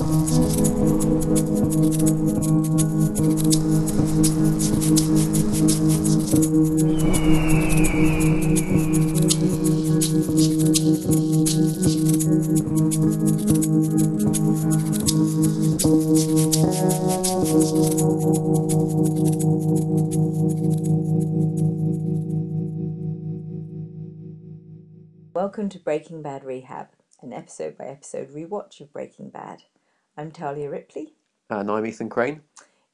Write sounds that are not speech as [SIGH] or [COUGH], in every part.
Welcome to Breaking Bad Rehab, an episode by episode rewatch of Breaking Bad. I'm Talia Ripley. And I'm Ethan Crane.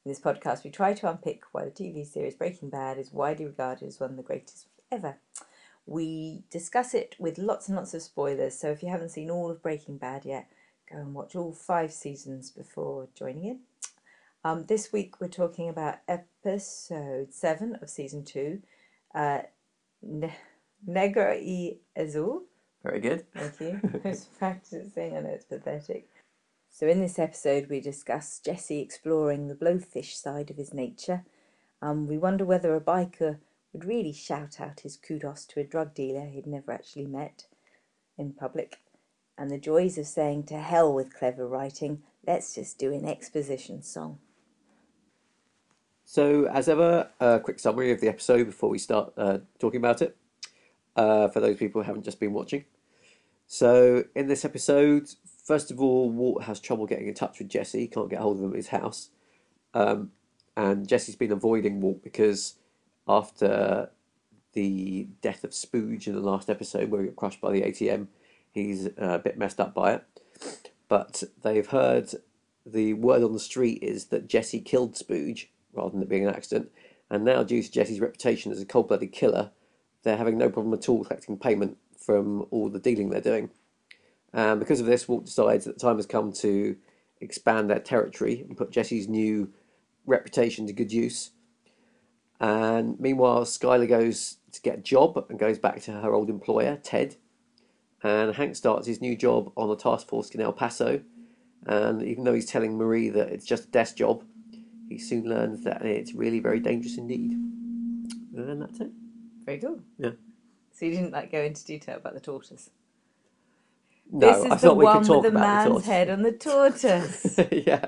In this podcast, we try to unpick why the TV series Breaking Bad is widely regarded as one of the greatest ever. We discuss it with lots and lots of spoilers, so if you haven't seen all of Breaking Bad yet, go and watch all five seasons before joining in. Um, this week, we're talking about episode seven of season two, uh, ne- Negro y Azul. Very good. Thank you. [LAUGHS] I was practicing, I know it's pathetic. So, in this episode, we discuss Jesse exploring the blowfish side of his nature. Um, we wonder whether a biker would really shout out his kudos to a drug dealer he'd never actually met in public, and the joys of saying to hell with clever writing, let's just do an exposition song. So, as ever, a quick summary of the episode before we start uh, talking about it. Uh, for those people who haven't just been watching. So, in this episode, first of all, Walt has trouble getting in touch with Jesse. Can't get hold of him at his house. Um, and Jesse's been avoiding Walt because after the death of Spooge in the last episode, where he got crushed by the ATM, he's uh, a bit messed up by it. But they've heard the word on the street is that Jesse killed Spooge rather than it being an accident. And now, due to Jesse's reputation as a cold blooded killer, they're having no problem at all collecting payment from all the dealing they're doing. And because of this, Walt decides that the time has come to expand their territory and put Jesse's new reputation to good use. And meanwhile, Skylar goes to get a job and goes back to her old employer, Ted. And Hank starts his new job on the task force in El Paso. And even though he's telling Marie that it's just a desk job, he soon learns that it's really very dangerous indeed. And that's it. Very cool. Yeah. So you didn't like go into detail about the tortoise. No, this is I the thought we one could talk with the about man's the tortoise. head on the tortoise. yeah,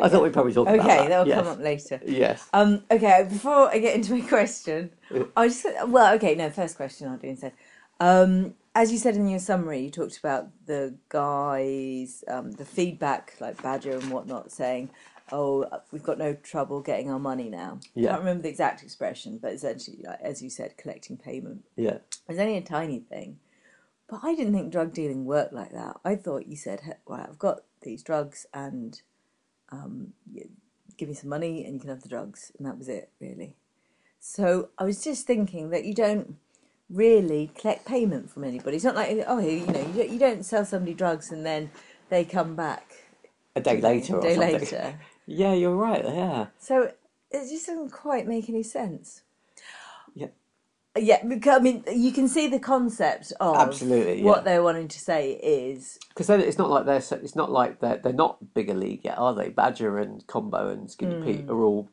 I thought we'd probably talk about okay, that. that'll yes. come up later. Yes. Um, okay, before I get into my [LAUGHS] question, I just well, okay, no, first question I'll do instead. Um, as you said in your summary, you talked about the guys, um, the feedback, like Badger and whatnot, saying, "Oh, we've got no trouble getting our money now." I Yeah. can't remember the exact expression, but essentially, like, as you said, collecting payment. Yeah. It's only a tiny thing, but I didn't think drug dealing worked like that. I thought you said, "Hey, "Right, I've got these drugs, and um, give me some money, and you can have the drugs," and that was it, really. So I was just thinking that you don't really collect payment from anybody. It's not like oh, you know, you don't, sell somebody drugs and then they come back A day later a or day something. later. [LAUGHS] Yeah, you're right. Yeah. So it just doesn't quite make any sense. Yeah. Yeah, because I mean, you can see the concept of Absolutely, what yeah. they're wanting to say is Because then it's not like they're it's not like they're they're not bigger league yet, are they? Badger and Combo and Skinny Hmm. Pete are all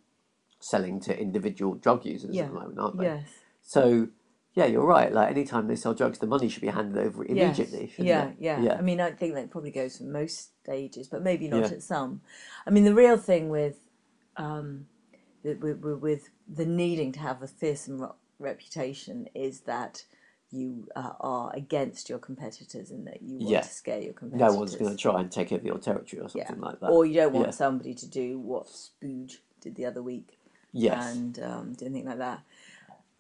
selling to individual drug users Yeah. at the moment, aren't they? yes, So yeah, you're right. Like anytime they sell drugs, the money should be handed over yes. immediately. shouldn't yeah, yeah, yeah. I mean, I think that probably goes for most stages, but maybe not Yeah. at some. I mean, the real thing with um, with, with- with the needing to have a fearsome ro- reputation is that you uh, are against your competitors and that you want Yeah. to scare your competitors. no one's going to try and take over your territory or yeah. something like that. Or you don't want Yeah. somebody to do what Spooge did the other week. yes. and um, do anything like that.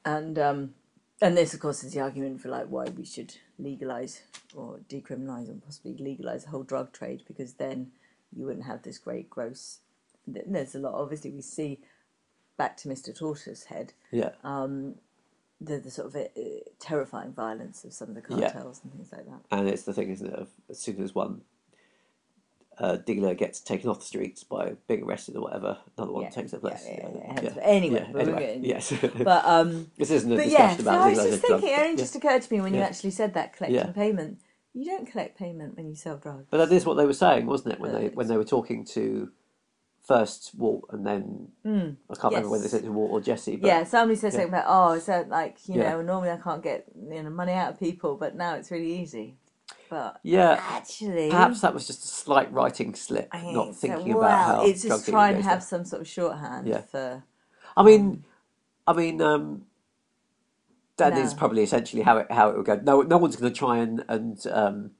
And um, and this, of course, is the argument for like why we should legalize or decriminalize and possibly legalize the whole drug trade because then you wouldn't have this great gross. There's a lot. Obviously, we see back to Mr. Tortoise Head yeah. um, the the sort of uh, terrifying violence of some of the Yeah. cartels and things like that. And it's the thing, isn't it? Of as soon as one uh, dealer gets taken off the streets by being arrested or whatever, another one Yeah, takes their place. yeah, yeah, Yeah, yeah. anyway, Yeah, anyway, yes. [LAUGHS] But um, this isn't a But yeah, discussion so about I was just thinking, drugs, it only just yeah. occurred to me when you actually said that collecting Yeah. payment. You don't collect payment when you sell drugs. But that is what they were saying, wasn't it? When they when they were talking to first Walt and then I can't remember whether they yes. said to Walt or Jesse. But yeah, somebody said yeah. something about, oh, so like, you Yeah. know, normally I can't get you know money out of people, but now it's really easy. but Yeah, actually, perhaps that was just a slight writing slip, not think so. thinking well, about how it's just dealing try and have down. some sort of shorthand Yeah. for. I mean, I mean, um, that is No. probably essentially how it how it would go. No, no one's going to try and and um,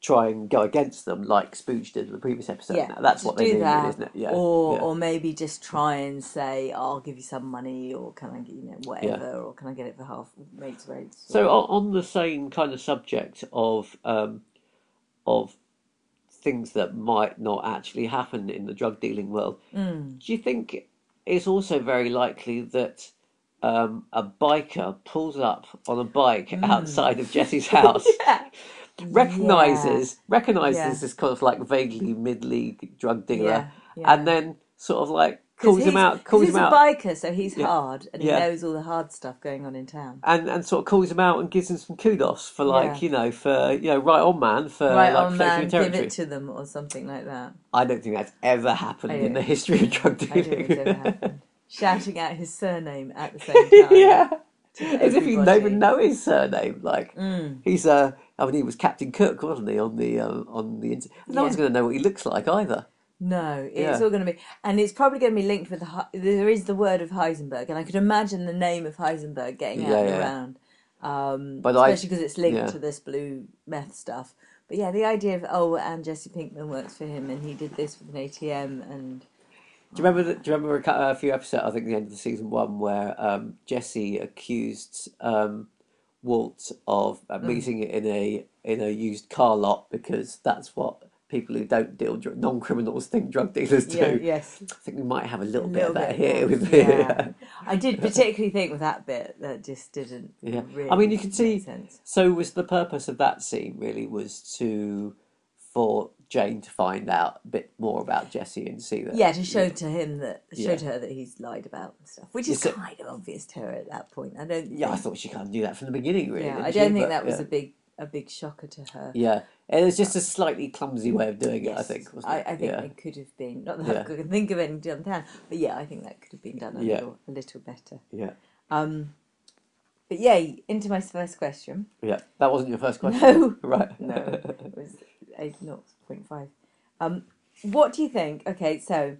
try and go against them like Spooge did in the previous episode. Yeah, Now, that's what they do that, isn't it? Yeah, or yeah. or maybe just try and say, "I'll give you some money," or "Can I, get you know, whatever," or "Can I get it for half mates rates?" So on, the same kind of subject of um, of things that might not actually happen in the drug dealing world, Mm. do you think it's also very likely that um, a biker pulls up on a bike outside of Jesse's [LAUGHS] house, Mm. yeah, recognizes recognizes Yeah. this kind of like vaguely mid league drug dealer, Yeah, yeah. and then sort of like 'Cause calls him out, 'cause calls he's him a out, biker, so he's Yeah. hard and Yeah. he knows all the hard stuff going on in town. and and sort of calls him out and gives him some kudos for like Yeah. you know for you know right on man for right like on, protecting man, your give territory. it to them or something like that. I don't think that's ever happened I in the don't- history of drug I don't think it's ever dealing. happened. [LAUGHS] Shouting out his surname at the same [LAUGHS] time. yeah, [LAUGHS] as if you even know his surname. Like Mm. he's uh, I mean, he was Captain Cook, wasn't he on the uh, on the internet? No Yeah. one's going to know what he looks like either. No, it's Yeah. all going to be, and it's probably going to be linked with the. There is the word of Heisenberg, and I could imagine the name of Heisenberg getting out Yeah, and around, um, But especially because it's linked to this blue meth stuff. But yeah, the idea of oh, and Jesse Pinkman works for him, and he did this with an ATM, and Do you remember? The, do you remember a, a few episodes? I think the end of the season one where um, Jesse accused um, Walt of uh, meeting in a in a used car lot because that's what people who don't deal dr- non criminals think drug dealers do. yeah, yes, I think we might have a little, A bit of that bit here with yeah. [LAUGHS] I did particularly think with that bit that just didn't. Yeah. really I mean, you can see- sense. So was the purpose of that scene really was to for Jane to find out a bit more about Jesse and see that Yeah, to show to him that show Yeah. to her that he's lied about and stuff, which is kind of obvious to her at that point. I don't. Yeah, I thought she kind of knew that from the beginning, really. Yeah, I don't think But, that was yeah. a big a big shocker to her. Yeah, it was just a slightly clumsy way of doing it. I think. I? I think it could have been not that. I can think of any done down, but yeah, I think that could have been done a little a little better. yeah, Um, but yeah, into my first question. yeah. That wasn't your first question, No. [LAUGHS] right? No, it was eight point five. Um, what do you think? Okay, so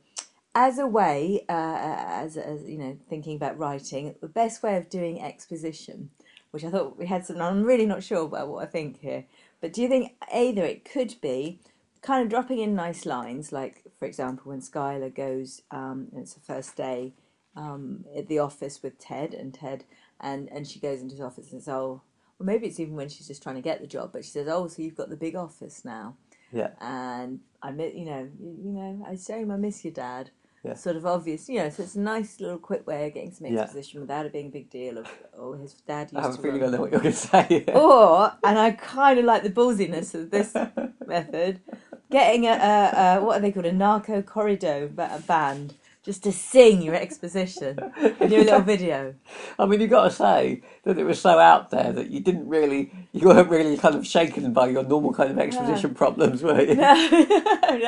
as a way, uh, as as you know, thinking about writing, the best way of doing exposition, which I thought we had some. I'm really not sure about what I think here, but do you think either it could be kind of dropping in nice lines, like for example, when Skylar goes, um, it's the first day um, at the office with Ted and Ted, and and she goes into his office and says, "Oh." Well, maybe it's even when she's just trying to get the job, but she says, "Oh, so you've got the big office now." yeah, and I miss, you know, you, you know, I say I miss your dad. Yeah. Sort of obvious, you know. So it's a nice little quick way of getting some Yeah. exposition without it being a big deal. Of oh, his dad used I have a to feeling I know what you're going to say. [LAUGHS] Or and I kind of like the ballsiness of this [LAUGHS] method, getting a, a, a what are they called a narco corrido ba- band just to sing your exposition in your little video. I mean, you've got to say that it was so out there that you didn't really, you weren't really kind of shaken by your normal kind of exposition problems, were you? No, [LAUGHS]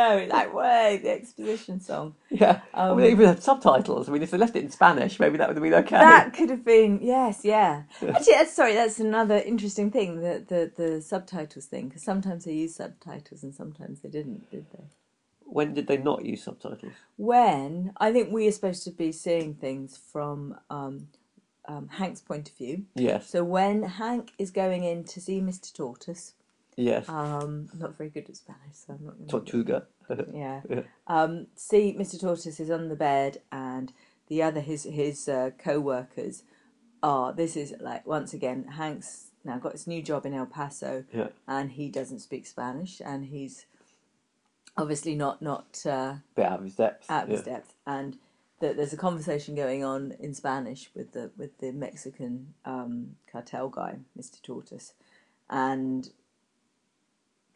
no, like wait, the exposition song. Yeah. I Um, mean, even had subtitles. I mean, if they left it in Spanish, maybe that would have been okay. That could have been yes, yeah. Actually, that's, sorry, that's another interesting thing the the, the subtitles thing because sometimes they used subtitles and sometimes they didn't, did they? When did they not use subtitles? When I think we are supposed to be seeing things from um, um, Hank's point of view. Yes. So when Hank is going in to see Mr. Tortoise, Yes. um, I'm not very good at Spanish, so I'm not. Tortuga. [LAUGHS] Yeah. Yeah. Um, see, Mr. Tortoise is on the bed, and the other his his uh, co-workers are. This is like once again, Hank's now got his new job in El Paso, Yeah. and he doesn't speak Spanish, and he's obviously not not uh, Bit out of his depth. out of his depth, and that there's a conversation going on in Spanish with the with the Mexican um, cartel guy, Mr. Tortoise, and.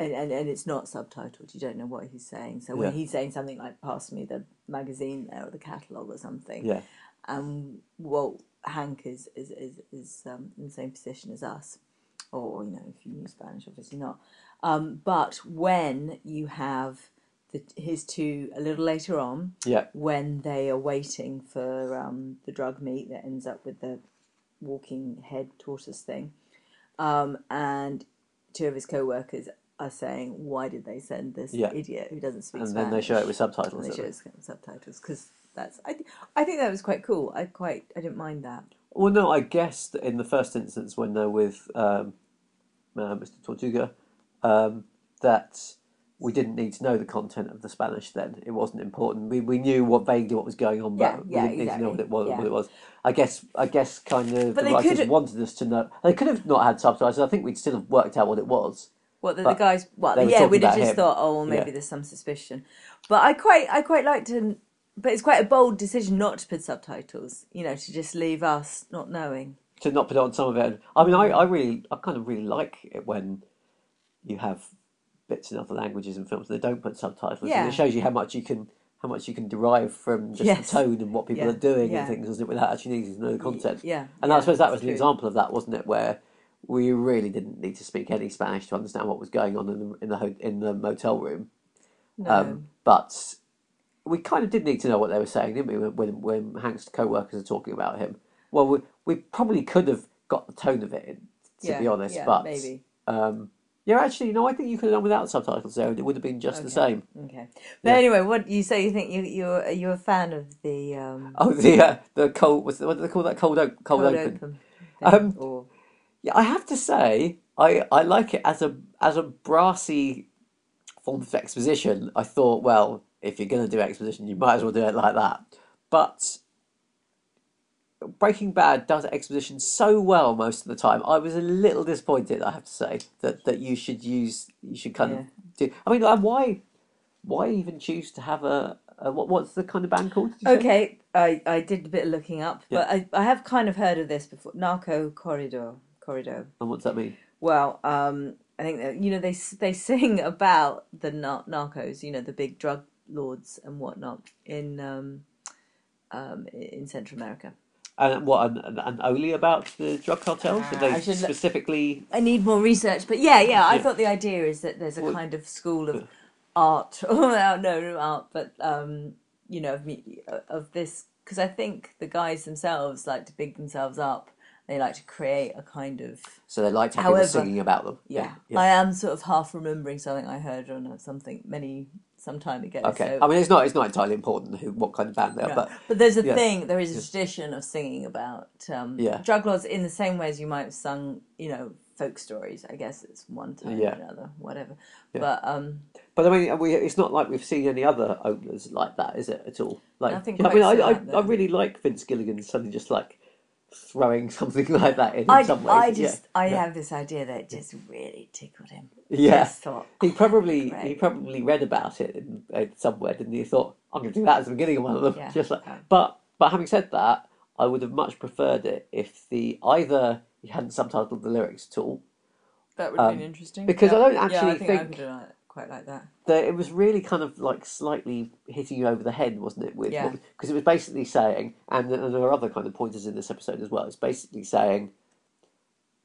And, and, and it's not subtitled. You don't know what he's saying. So when Yeah. he's saying something like "pass me the magazine there or the catalogue or something," Yeah. um, well, Hank is is is, is um, in the same position as us, or you know, if you knew Spanish, obviously not. Um, but when you have the, his two a little later on, Yeah. when they are waiting for um, the drug meet that ends up with the walking head tortoise thing, um, and two of his co-workers are saying, "Why did they send this Yeah. idiot who doesn't speak and Spanish?" then they show it with And subtitles. they show it with subtitles because that's I, th- I think that was quite cool. I quite I didn't mind that. Well, no, I guess in the first instance when they're with um, uh, Mr. Tortuga, um, that we didn't need to know the content of the Spanish. Then it wasn't important. We we knew what vaguely what was going on, but yeah, we didn't need to know what it was. exactly, What it was. I guess. I guess kind of But the writers wanted us to know. They could have not had subtitles. I think we'd still have worked out what it was. What the, the guys? Well, yeah, we'd have just him. thought, oh, well, maybe Yeah. there's some suspicion. But I quite I quite liked to. But it's quite a bold decision not to put subtitles. You know, to just leave us not knowing. to not put on some of it. I mean, I, I really, I kind of really like it when you have bits in other languages and films that don't put subtitles. Yeah. And it shows you how much you can, how much you can derive from just Yes. the tone and what people Yeah, are doing yeah. and things, isn't it, without actually needing to know the content. Yeah, And I suppose that was an example of that, wasn't it? Where we really didn't need to speak any Spanish to understand what was going on in the in the ho- in the motel room. No. Um, but we kind of did need to know what they were saying, didn't we? When when, when Hank's co-workers are talking about him. Well, we we probably could have got the tone of it, to yeah, be honest. yeah, but maybe. um, yeah, actually, no, I think you could have done without subtitles there, and it would have been just the same. Okay. But Yeah. anyway, what you say? You think you you're you're a fan of the um, Oh, the uh, the cold. What's the, what do they call that? Cold, op- cold, cold open. open. Um, or Yeah, I have to say, I, I like it as a as a brassy form of exposition. I thought, well, if you're going to do exposition, you might as well do it like that. But Breaking Bad does exposition so well most of the time. I was a little disappointed, I have to say, that, that you should use you should kind Yeah. of do. I mean, like, why why even choose to have a, a what what's the kind of band called? did you say? Okay, I, I did a bit of looking up, but I, I have kind of heard of this before. Narco Corrido, Corrido. And what's that mean? Well, um, I think that you know they they sing about the nar- narcos, you know, the big drug lords and whatnot in um, um, in Central America. And what and, and, only about the drug cartels? Did Ah, they I should specifically? I need more research, but yeah, yeah. I Yeah. thought the idea is that there's a Well- kind of school of art, [LAUGHS] or no, no, art, but um, you know, of, me- of this because I think the guys themselves like to big themselves up. They like to create a kind of So they liked having However- people singing about them. yeah. yeah. I am sort of half remembering something I heard on something many some time ago. Okay. so- I mean, it's not it's not entirely important who what kind of band they are, No. but But there's a yeah. thing, there is a tradition of singing about um, Yeah. drug lords in the same way as you might have sung, you know, folk stories. I guess it's one time Yeah. or another, whatever. Yeah. But um, but I mean, we, it's not like we've seen any other openers like that, is it at all? Like, know, I mean, I, so I, I really like Vince Gilligan suddenly just like throwing [LAUGHS] something like that in, in I, some ways. I yeah. just, I yeah. have this idea that it just really tickled him. Yeah. Just thought, He probably Great. he probably read about it in, uh, somewhere, didn't he? He thought I'm going to do that at the beginning of one of them. Yeah. [LAUGHS] Just like, but but having said that, I would have much preferred it if the either he hadn't subtitled the lyrics at all, that would have been interesting. because I don't yeah, I actually think, I like, quite like that. that it was really kind of like slightly hitting you over the head, wasn't it? With Yeah. because it was basically saying, and, and there are other kind of pointers in this episode as well. It's basically saying,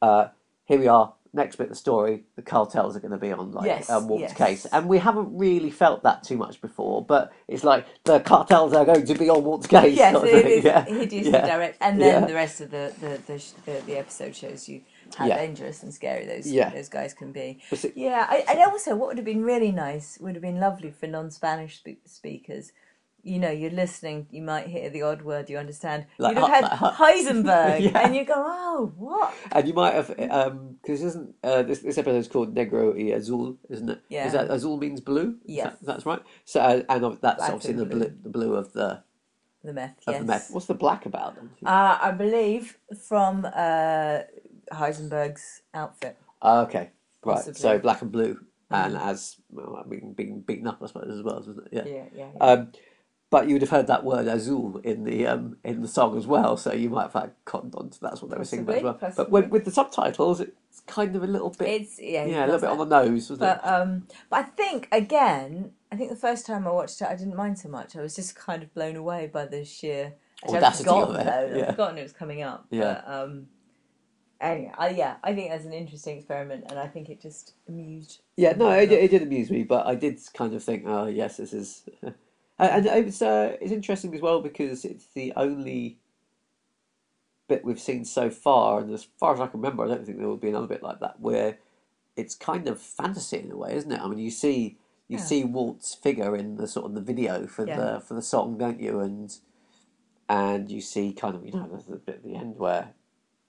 uh, here we are, next bit of the story. The cartels are going to be on like Yes, um, Walt's yes. case, and we haven't really felt that too much before. But it's like the cartels are going to be on Walt's case. Yes, [LAUGHS] it is it yeah. hideously yeah. direct, and then Yeah. the rest of the the, the, sh- the the episode shows you how dangerous and scary those those guys can be. See- Yeah, I, and also what would have been really nice would have been lovely for non-Spanish spe- speakers. You know, you're listening, you might hear the odd word you understand. Like You'd have hu- had hu- Heisenberg, [LAUGHS] Yeah. and you go, "Oh, what?" And you might have, because isn't uh, this this episode is called Negro y Azul, isn't it? Yeah. Is that Azul means blue? Yes. that- that's right. So uh, and that's Black obviously the and blue. blue. the blue of the The meth, of yes. the meth. What's the black about them? Uh, I believe from uh, Heisenberg's outfit. Okay, right. Possibly. Mm-hmm. So black and blue, and as well, mean, being beaten up, I suppose as well, isn't it? Yeah. Yeah, yeah. yeah. Um, but you would have heard that word azul in the um, in the song as well, so you might have had cottoned on to that's what they were singing about as well. Possibly, But with, with the subtitles, it's kind of a little bit, it's yeah, yeah, a little bit on the nose, wasn't But it? um, but I think again, I think the first time I watched it, I didn't mind so much. I was just kind of blown away by the sheer. I'd Audacity forgotten, of it, though, yeah. I'd forgotten it was coming up. Yeah. But, um, anyway, I, yeah, I think that's an interesting experiment, and I think it just amused. Yeah, no, it, it did amuse me, but I did kind of think, oh yes, this is, and, and it's uh, it's interesting as well because it's the only bit we've seen so far, and as far as I can remember, I don't think there will be another bit like that where it's kind of fantasy in a way, isn't it? I mean, you see you Yeah. see Walt's figure in the sort of the video for Yeah. the for the song, don't you? And and you see kind of you know there's a bit at the end where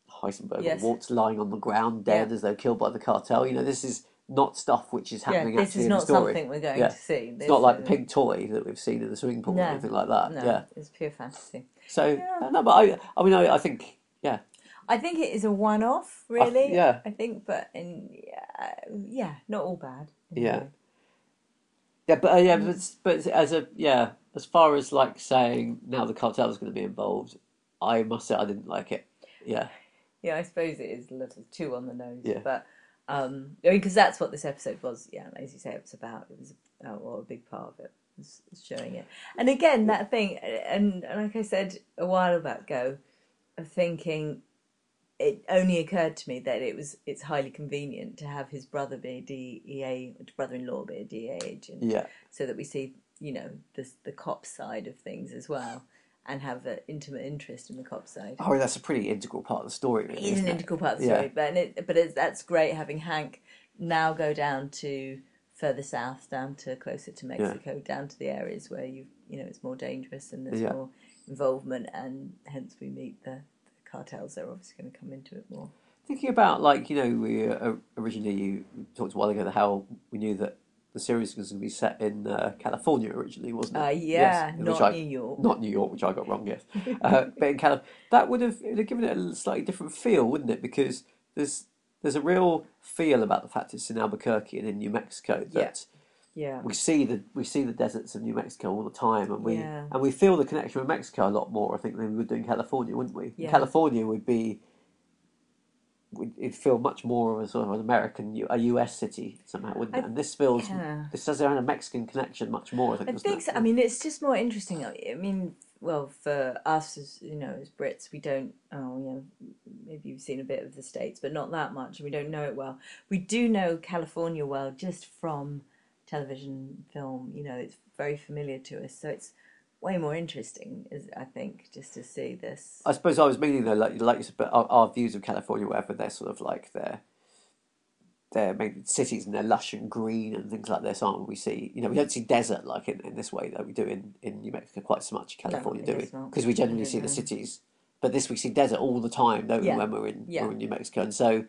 Heisenberg Yes. or Walt's lying on the ground dead Yeah. as though killed by the cartel. You know, this is not stuff which is Yeah, happening this actually is in the not something we're going Yeah. to see. It's not like the Pig Toy that we've seen in the swimming pool No, or anything like that. No, Yeah. it's pure fantasy. So Yeah. no, but I, I mean, I, I think, yeah, I think it is a one-off, really. yeah. I think, but in yeah, yeah, not all bad. Yeah. way. yeah, but uh, yeah, Mm. but, but as a yeah, as far as like saying now the cartel is going to be involved, I must say I didn't like it. Yeah, Yeah, I suppose it is a little too on the nose. Yeah. But um, I mean, because that's what this episode was. Yeah, as you say, it was about. It was uh, well, a big part of it was showing it. And again, that thing, and, and like I said a while back ago, of thinking. It only occurred to me that it was it's highly convenient to have his brother be a DEA brother-in-law be a DEA agent. yeah, so that we see, you know, the the cop side of things as well, and have an intimate interest in the cop side. oh, that's a pretty integral part of the story. Really, It is an it? integral part of the Yeah. story, but it, but it's, that's great having Hank now go down to further south, down to closer to Mexico, down to the areas where you you know it's more dangerous and there's Yeah. more involvement, and hence we meet the, the cartels that are obviously going to come into it more. Thinking about like you know we uh, originally you talked a while ago the how we knew that the series was going to be set in uh, California originally, wasn't it? Uh, yeah, which not I- New York. Not New York, which I got wrong, yes. [LAUGHS] Uh, but in California, that would have, would have given it a slightly different feel, wouldn't it? Because there's there's a real feel about the fact it's in Albuquerque and in New Mexico that Yeah, we see the we see the deserts of New Mexico all the time, and we Yeah. and we feel the connection with Mexico a lot more, I think, than we would do in California, wouldn't we? Yeah. California would be. It'd feel much more of a sort of an American, a US city somehow, wouldn't it? I- And this feels, yeah. this does have a Mexican connection much more. I think. I think so. I mean, it's just more interesting. I mean, well, for us as you know, as Brits, we don't. Oh, you know, maybe you've seen a bit of the states, but not that much. and We don't know it well. We do know California well just from television, film. You know, it's very familiar to us, so it's way more interesting. Is I think just to see this. I suppose I was meaning though, like like you said, but our, our views of California, whatever they're sort of like they're they're maybe cities and they're lush and green and things like this, aren't we? We see, you know, we don't see desert like in, in this way that we do in, in New Mexico quite so much. California, do we? Because we generally see the cities, but this we see desert all the time, don't Yeah. we? When we're in Yeah. we're in New Mexico, and so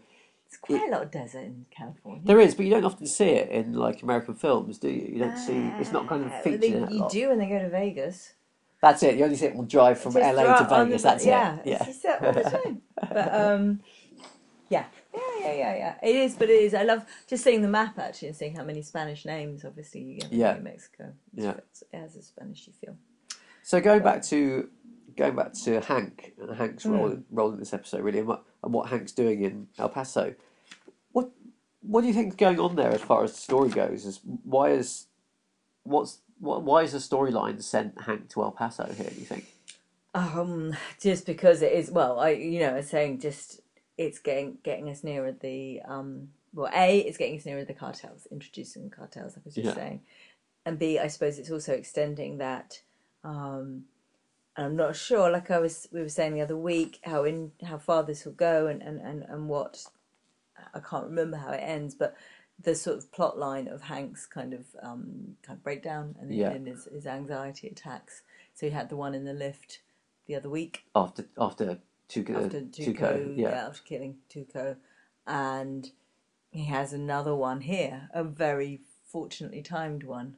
It's quite a lot of desert in California. there is, but you don't often see it in like American films, do you? You don't see it's not kind of Ah, featured they- in it a You lot. do when they go to Vegas. That's it. You only see it on drive from Just LA to on Vegas. the- That's yeah, it. Yeah, just that all the time. but um, yeah, yeah, yeah, yeah, yeah. It is, but it is. I love just seeing the map actually and seeing how many Spanish names. Obviously, you get Yeah. in Mexico. Yeah. It's- it has a Spanishy feel. So going back to going back to Hank and Hank's Hmm. role, role in this episode, really, and what and what Hank's doing in El Paso. What what do you think's going on there as far as the story goes? Is why is what's what, why is the storyline sent Hank to El Paso here? Do you think? Um, just because it is. Well, I you know, I was saying just it's getting getting us nearer the um. Well, a it's getting us nearer the cartels, introducing the cartels, like I was just Yeah. saying, and b I suppose it's also extending that. Um, I'm not sure. Like I was, we were saying the other week, how in how far this will go, and and and and what I can't remember how it ends, but the sort of plot line of Hank's kind of um, kind of breakdown and, Yeah. his, his anxiety attacks. So he had the one in the lift the other week After after Tuco, after Tuco, Tuco, yeah. yeah, after killing Tuco, and he has another one here, a very fortunately timed one.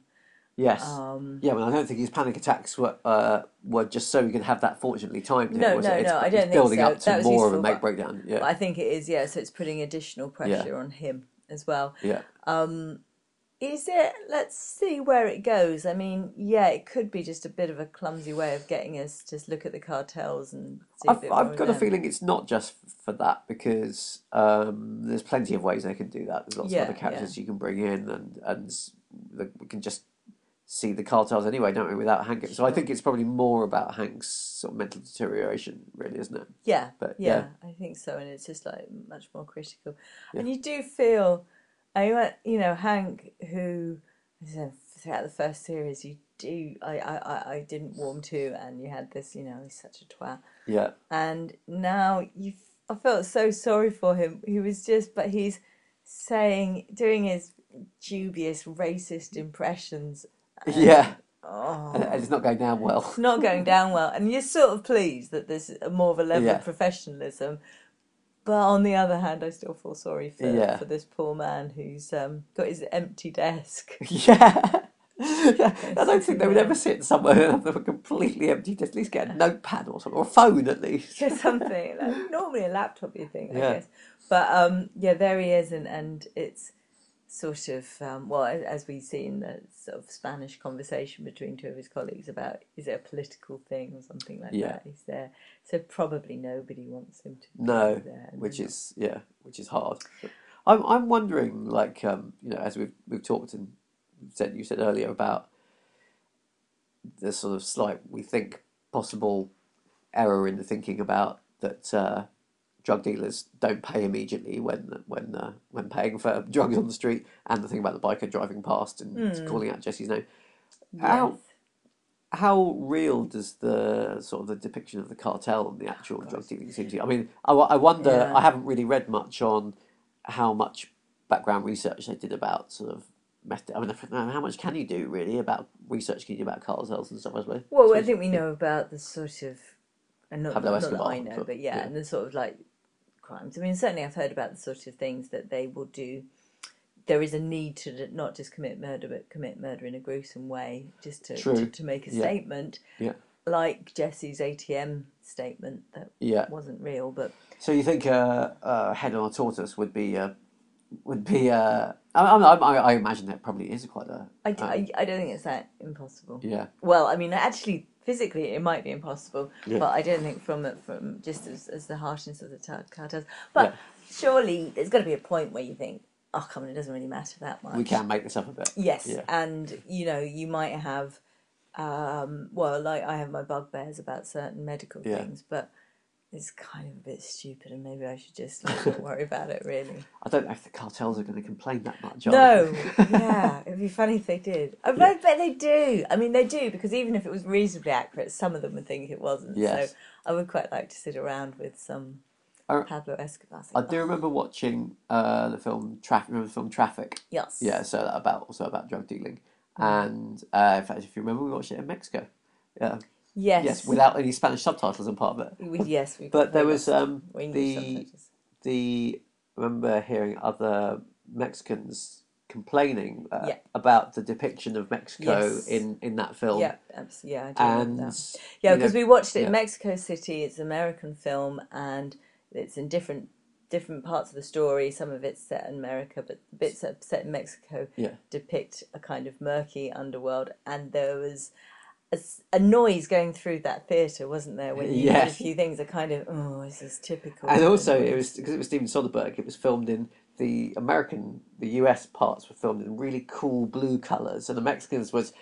Yes, Um, yeah. Well, I don't think his panic attacks were uh, were just so he could have that fortunately timed. No, it, was no, it? It's, no, I don't think building so. up to That was more of a make breakdown. But Yeah, I think it is, yeah. So it's putting additional pressure on him as well. yeah. Um, is it? Let's see where it goes. I mean, yeah, it could be just a bit of a clumsy way of getting us to look at the cartels and I've, I've got a feeling it's not just for that because um, there's plenty of ways they can do that. There's lots Yeah, of other characters you can bring in, and and we can just see the cartels anyway, don't we? Without Hank, so I think it's probably more about Hank's sort of mental deterioration, really, isn't it? Yeah, But, yeah, yeah. I think so, and it's just like much more critical. And you do feel, I you know, Hank, who throughout the first series, you do, I, I, I, I didn't warm to, and you had this, you know, he's such a twat, Yeah, and now you, I felt so sorry for him. He was just, but he's saying, doing his dubious racist impressions. And- Yeah, Oh. and, it's not going down well. It's not going down well, and you're sort of pleased that there's more of a level Yeah. of professionalism. But on the other hand, I still feel sorry for Yeah. for this poor man who's um, got his empty desk. [LAUGHS] Yeah. yeah. [LAUGHS] I don't think they would ever sit somewhere and have a completely empty desk. At least get a notepad or something, or a phone at least. or something. [LAUGHS] Like, normally a laptop, you think, I Yeah. guess. But um, yeah, there he is, and, and it's sort of um, well, as- we see in the sort of Spanish conversation between two of his colleagues about is it a political thing or something like Yeah. that. He's there, so probably nobody wants him to No, be there. which is yeah, which is hard. I'm I'm wondering, like um, you know, as we've we've talked and said you said earlier about the sort of slight we think possible error in the thinking about that uh, drug dealers don't pay immediately when when uh, when paying for [LAUGHS] drugs on the street, and the thing about the biker driving past and calling out Jesse's name. How Yes. how real does the sort of the depiction of the cartel and the actual drug dealing seem to you? I mean, I, I wonder. Yeah. I haven't really read much on how much background research they did about sort of. I mean, I don't know, how much can you do really about research? Can you do about cartels and stuff? I suppose. Well, I think we know about the sort of, and not, not that I know, but- but yeah, yeah. and the sort of like crimes. I mean, certainly I've heard about the sort of things that they will do. There is a need to not just commit murder, but commit murder in a gruesome way, just to to, to make a Yeah. statement, Yeah. like Jesse's ATM statement that Yeah. wasn't real, but So you think uh, uh, head on a tortoise would be uh, would be? Uh, I, I, I, I imagine that probably is quite a. I, um, I, I don't think it's that impossible. yeah. Well, I mean, actually, physically, it might be impossible, Yeah. but I don't think from from just as, as the harshness of the cartels. But Yeah. surely there's got to be a point where you think, oh, come on, it doesn't really matter that much. We can make this up a bit. Yes, Yeah. and you know, you might have, um, well, like I have my bugbears about certain medical things, but it's kind of a bit stupid, and maybe I should just like, not worry about it. Really. [LAUGHS] I don't know if the cartels are going to complain that much. No, [LAUGHS] yeah, it'd be funny if they did. I bet they do. I mean, they do because even if it was reasonably accurate, some of them would think it wasn't. Yes. So I would quite like to sit around with some I- Pablo Escobar. I do remember watching uh, the film Traffic. Remember the film Traffic? Yes. Yeah, so that about also about drug dealing, and uh, in fact, if you remember, we watched it in Mexico. Yeah, Yes. yes, without any Spanish subtitles in part of it. [LAUGHS] We- yes. We But there was um, the subtitles. the I remember hearing other Mexicans complaining uh, Yeah. about the depiction of Mexico Yes. in in that film. Yeah, abs- yeah, I do and that. Yeah, know, because we watched it yeah. in Mexico City. It's an American film, and it's in different different parts of the story. Some of it's set in America, but bits set in Mexico Yeah. depict a kind of murky underworld. And there was a, a noise going through that theatre, wasn't there? When you Yes. did a few things are kind of oh, this is typical. And also, it was because it was Steven Soderbergh. It was filmed in the American, the US parts were filmed in really cool blue colors, and the Mexicans was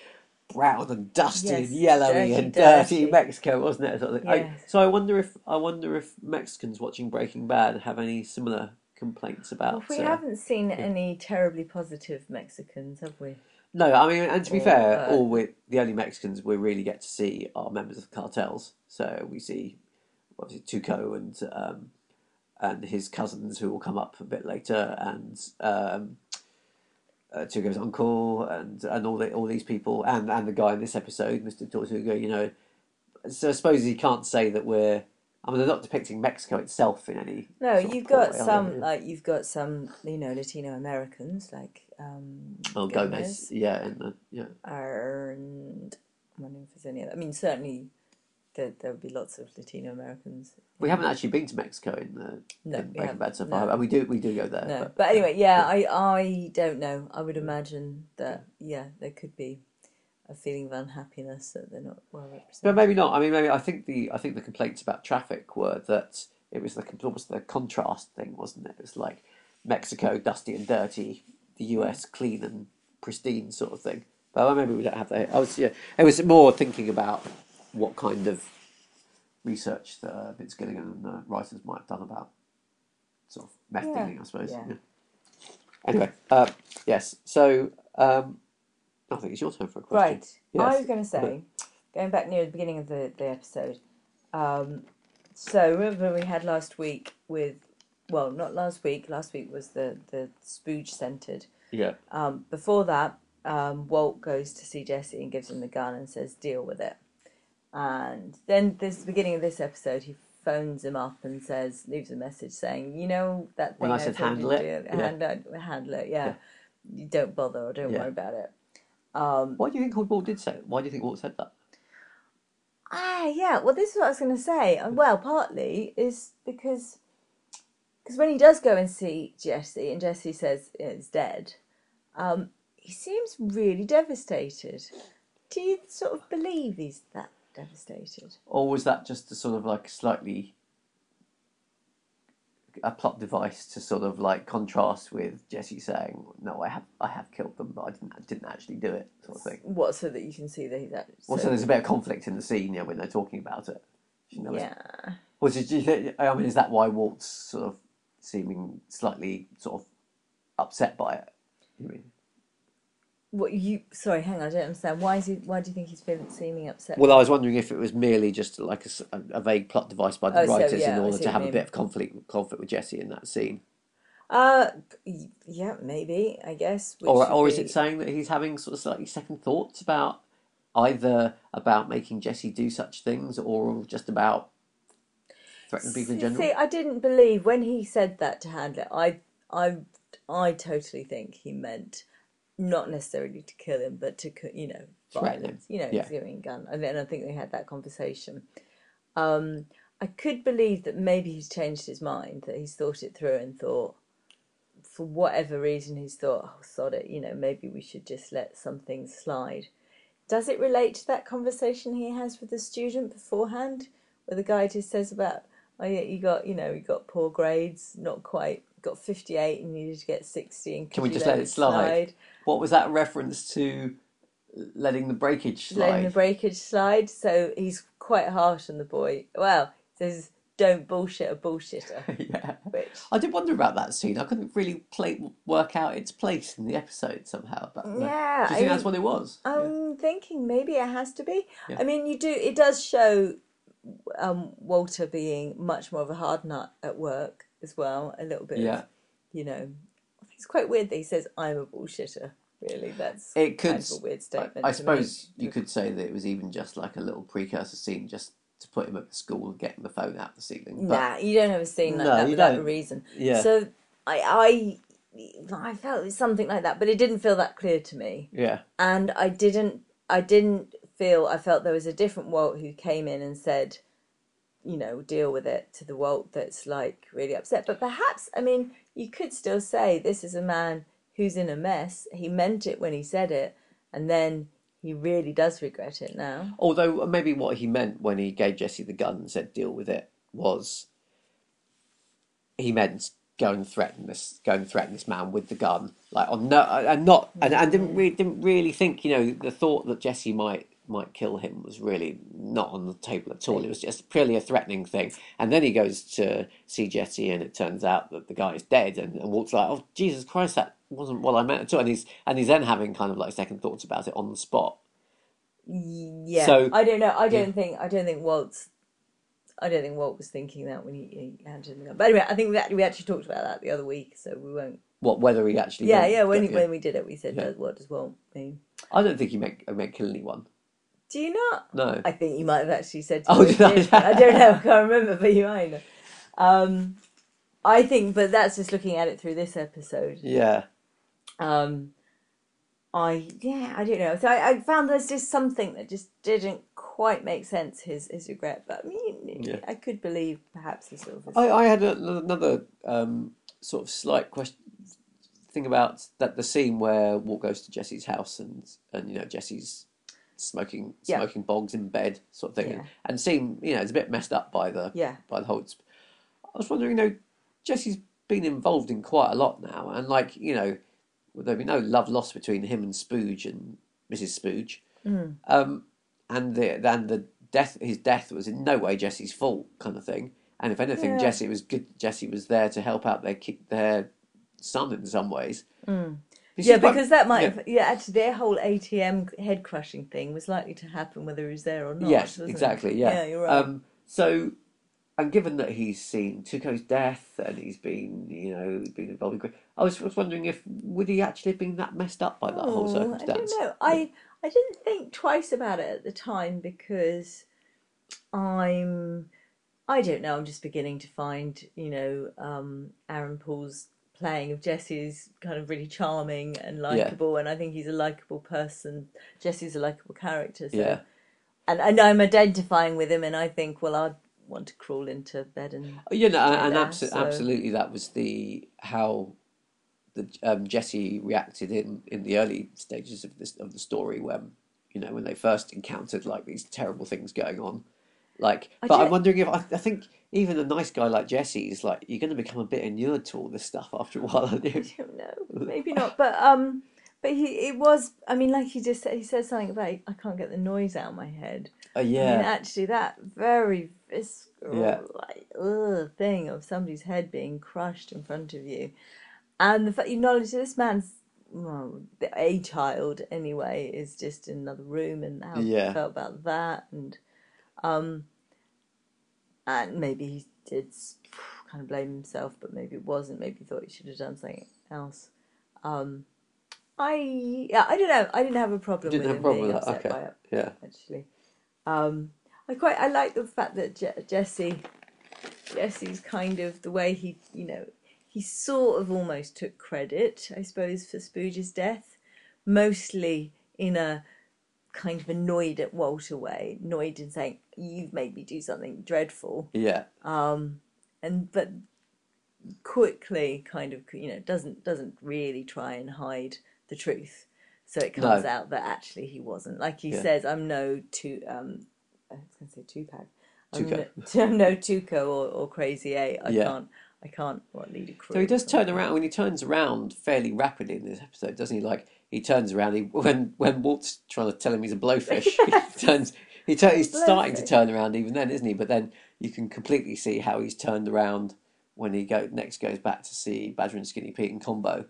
brown and dusty Yes, and yellowy dirty, and dirty, dirty. Mexico, wasn't it? Sort of thing. I- so I wonder if I wonder if Mexicans watching Breaking Bad have any similar complaints about. Well, we uh, haven't seen any terribly positive Mexicans, have we? No, I mean, and to be Or, fair, uh, all we the only Mexicans we really get to see are members of cartels. So we see obviously Tuco and um, and his cousins who will come up a bit later, and um, uh, Tuco's uncle, and and all the, all these people, and and the guy in this episode, Mister Tortuga. You know, so I suppose you can't say that we're. I mean, they're not depicting Mexico itself in any. No, you've got some like you've got some you know Latino Americans like um, Oh, Gomez, yeah, and the, yeah. and I'm wondering if there's any other. I mean, certainly there there would be lots of Latino Americans. We haven't actually been to Mexico in the No, in Breaking Bad so no. far, and we do we do go there. No, but, but, anyway, yeah, I I don't know. I would imagine that yeah, there could be a feeling of unhappiness that they're not well But represented. maybe not. I mean, maybe I think the I think the complaints about traffic were that it was the almost the contrast thing, wasn't it? It was like Mexico dusty and dirty, the US clean and pristine sort of thing. But maybe we don't have that. I was yeah. It was more thinking about what kind of research that uh, Vince Gilligan and the writers might have done about sort of meth Yeah, dealing, I suppose. yeah. Yeah. Anyway, uh, yes. So um, I think it's your turn for a question. Right. Yes. I was going to say, going back near the beginning of the, the episode, um, so remember we had last week with well, not last week. Last week was the the spooge centered. Yeah. Um, before that, um, Walt goes to see Jesse and gives him the gun and says, "Deal with it." And then this beginning of this episode, he phones him up and says, leaves a message saying, "You know that thing When I said handle it, yeah. handle, handle it, yeah. You don't bother or don't Yeah. worry about it." Um, Why do you think Walt did say it? Why do you think Walt said that? Ah, yeah. Well, this is what I was going to say. Well, partly is because because when he does go and see Jesse, and Jesse says it's dead, um, he seems really devastated. Do you sort of believe he's that devastated? Or was that just a sort of like slightly a plot device to sort of like contrast with Jesse saying, "No, I have, I have killed them, but I didn't, I didn't actually do it," sort of thing. What, so that you can see that he's actually. Well, so there's a bit of conflict in the scene, yeah, when they're talking about it. You know, yeah. Was it? You think? I mean, is that why Walt's sort of seeming slightly sort of upset by it? You mean? What you? Sorry, hang on. I don't understand. Why is he? Why do you think he's feeling seeming upset? Well, I was wondering if it was merely just like a, s- a- a vague plot device by the Oh, so, writers yeah, in order see to what have a mean. bit of conflict conflict with Jesse in that scene, Uh, y- yeah, maybe. I guess. which or or is be- it saying that he's having sort of slightly second thoughts about either about making Jesse do such things or just about threatening people in See- general? See, I didn't believe when he said that to Handler. I, I, I totally think he meant not necessarily to kill him, but to you know violence. You know, Yeah. gun. And then I think they had that conversation. Um, I could believe that maybe he's changed his mind, that he's thought it through and thought, for whatever reason, he's thought, oh, sod it, you know, maybe we should just let some things slide. Does it relate to that conversation he has with the student beforehand, where the guy just says about, oh yeah, you got, you know, you got poor grades, not quite, got fifty eight, and needed to get sixty. And Can we just let it slide? What was that reference to? Letting the breakage slide. Letting the breakage slide. So he's quite harsh on the boy. Well, says, "Don't bullshit a bullshitter," [LAUGHS] yeah. which I did wonder about that scene. I couldn't really play, work out its place in the episode somehow. But uh, Yeah, do you think I- that's what it was? I'm thinking maybe it has to be. Yeah. I mean, you do. It does show um, Walter being much more of a hard nut at work as well. A little bit. Yeah. Of, you know, it's quite weird that he says, "I'm a bullshitter." Really, that's It could. kind of a weird I, statement. I to suppose make. you could say that it was even just like a little precursor scene, just to put him at the school and getting the phone out the ceiling. But Nah, you don't have a scene like No, that without a reason. Yeah. So I, I, I felt it was something like that, but it didn't feel that clear to me. yeah, and I didn't I didn't feel I felt there was a different Walt who came in and said, you know, deal with it to the Walt that's like really upset. But perhaps I mean, you could still say this is a man who's in a mess. He meant it when he said it, and then he really does regret it now. Although uh, maybe what he meant when he gave Jesse the gun and said deal with it was he meant go and threaten this go and threaten this man with the gun like on no uh, and not and, and didn't mm. really didn't really think you know the thought that Jesse might might kill him was really not on the table at all it was just purely a threatening thing and then he goes to see Jesse and it turns out that the guy is dead and, and Walt's like oh Jesus Christ that wasn't what I meant at all and he's and he's then having kind of like second thoughts about it on the spot Yeah, So- I don't know. I don't think I don't think Walt's. I don't think Walt was thinking that when he, he handed him the gun. But anyway, I think we actually, we actually talked about that the other week, so we won't what whether he actually Yeah, yeah. When when we did it, we said, Yeah. "What does Walt mean?" I don't think he meant, meant kill anyone Do you not? no I think you might have actually said. Oh, did I? [LAUGHS] I don't know. I can't remember, but you might. Have. Um, I think, but that's just looking at it through this episode. yeah Um, I yeah, I don't know. So I, I found there's just something that just didn't quite make sense. His his regret, but I mean, Yeah. I could believe perhaps the sort of. I, I had a, another um, sort of slight question thing about that the scene where Walt goes to Jesse's house and and you know Jesse's smoking Yeah. smoking bogs in bed sort of thing Yeah. and seem you know it's a bit messed up by the Yeah. by the whole. I was wondering, you know, Jesse's been involved in quite a lot now, and like you know, there'll be no love lost between him and Spooge and Mrs. Spooge, Mm. um, and the and the death his death was in no way Jesse's fault, kind of thing. And if anything, Yeah. Jesse was good. Jesse was there to help out their their son in some ways. Mm. Which Yeah, because that might yeah. have, yeah, actually their whole ATM head crushing thing was likely to happen whether he was there or not. yes, wasn't it? exactly. Yeah, Yeah, you're right. Um, so and given that he's seen Tuco's death and he's been, you know, been involved in, I was, was wondering if would he actually have been that messed up by that whole Oh, I don't know. I I didn't think twice about it at the time because I'm I don't know. I'm just beginning to find you know um, Aaron Paul's playing of Jesse is kind of really charming and likable, and I think he's a likable person. Jesse's a likable character. So. Yeah. And and I'm identifying with him, and I think well I'd want to crawl into bed and You know, and, and Yeah, abso- so- absolutely, that was the how the um, Jesse reacted in, in the early stages of this of the story when you know when they first encountered like these terrible things going on. Like, I but I'm wondering if I, I think even a nice guy like Jesse is like you're going to become a bit inured to all this stuff after a while. aren't you? [LAUGHS] I don't know, [LAUGHS] maybe not. But um, but he it was. I mean, like he just said, he said something about I can't get the noise out of my head. Uh, yeah. I mean, actually, that very visceral Yeah. like ugh, thing of somebody's head being crushed in front of you, and the fact you acknowledge that this man's well, a child anyway is just in another room, and how Yeah. he felt about that, and um, and maybe he did kind of blame himself, but maybe it wasn't. Maybe he thought he should have done something else. Um, I yeah, I don't know. I didn't have a problem didn't with have a problem with that. Okay, it yeah, actually. Um, I quite I like the fact that Je- Jesse Jesse's kind of the way he you know he sort of almost took credit I suppose for Spooge's death, mostly in a kind of annoyed at Walter way, annoyed in saying you've made me do something dreadful, yeah, um, and but quickly kind of you know doesn't doesn't really try and hide the truth so it comes No. out that actually he wasn't like he Yeah. says i'm no two um i was going to say tupac i'm Tuco. no, [LAUGHS] I'm no tuco or, or crazy eight i Yeah. can't i can't what lead a crew So he does turn around when he turns around fairly rapidly in this episode, doesn't he? Like he turns around. He [LAUGHS] when when Walt's trying to tell him he's a blowfish, [LAUGHS] he turns. He he's starting to turn around even then, isn't he? But then you can completely see how he's turned around when he go next goes back to see Badger and Skinny Pete and Combo,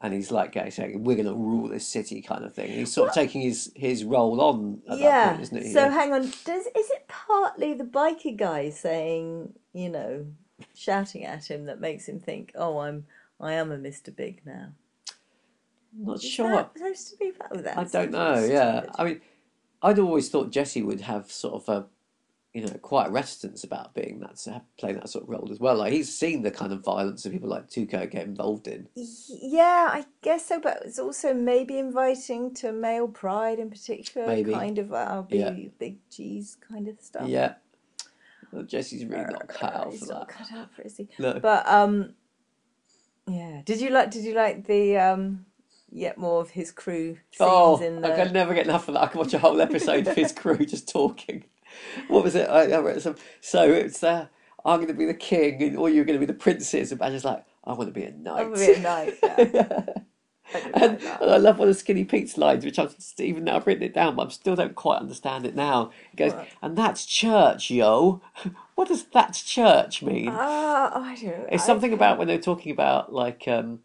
and he's like going saying, "We're going to rule this city," kind of thing. He's sort of taking his his role on at that yeah point, isn't he? so Yeah. hang on does is it partly the biker guy saying you know shouting at him that makes him think oh i'm i am a mr big now not Is sure. that supposed to be oh, that I don't know. stupid. Yeah, I mean, I'd always thought Jesse would have sort of a, you know, quite a reticence about being that playing that sort of role as well. Like he's seen the kind of violence that people like Tuco get involved in. Yeah, I guess so, but it's also maybe inviting to male pride in particular, Maybe. kind of uh, big, Yeah. big G's kind of stuff. Yeah, well, Jesse's really not cut out for not that. cut out for it, is he? No. But um, yeah. Did you like? Did you like the um, yet more of his crew scenes Oh, in I the? can never get enough of that. I can watch a whole episode of his crew just talking. What was it? I, I read some. So it's uh, I'm going to be the king, and or you're going to be the princess. And Badger's like, I want to be a knight. Oh, really nice. Yeah. [LAUGHS] I did And, like and I love one of Skinny Pete's lines, which I've even now I've written it down, but I still don't quite understand it now. He goes, What? and that's church, yo. [LAUGHS] What does that's church mean? Ah, I don't it's I something about when they're talking about like um,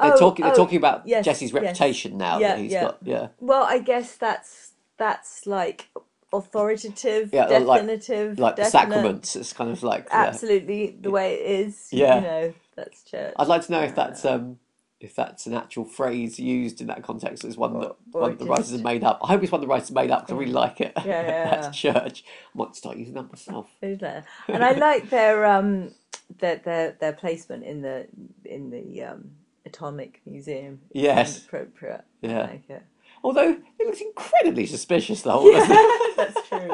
they're Oh, talking they're oh, talking about yes, Jesse's yes. reputation now Yeah, that he's yeah. got. Yeah, Well, I guess that's that's like authoritative, Yeah, definitive, like the definite. sacraments. It's kind of like yeah. absolutely the way it is. Yeah. you know that's church. I'd like to know if that's um if that's an actual phrase used in that context as one that Or- or one that the writers have made up. I hope it's one the writers made up because I really like it. Yeah, yeah, [LAUGHS] that's church. I might start using that myself. [LAUGHS] [LAUGHS] And I like their um their their their placement in the in the um atomic museum. Yes. appropriate. Yeah. I like it. Although it looks incredibly suspicious, the whole. Yeah, [LAUGHS] that's true.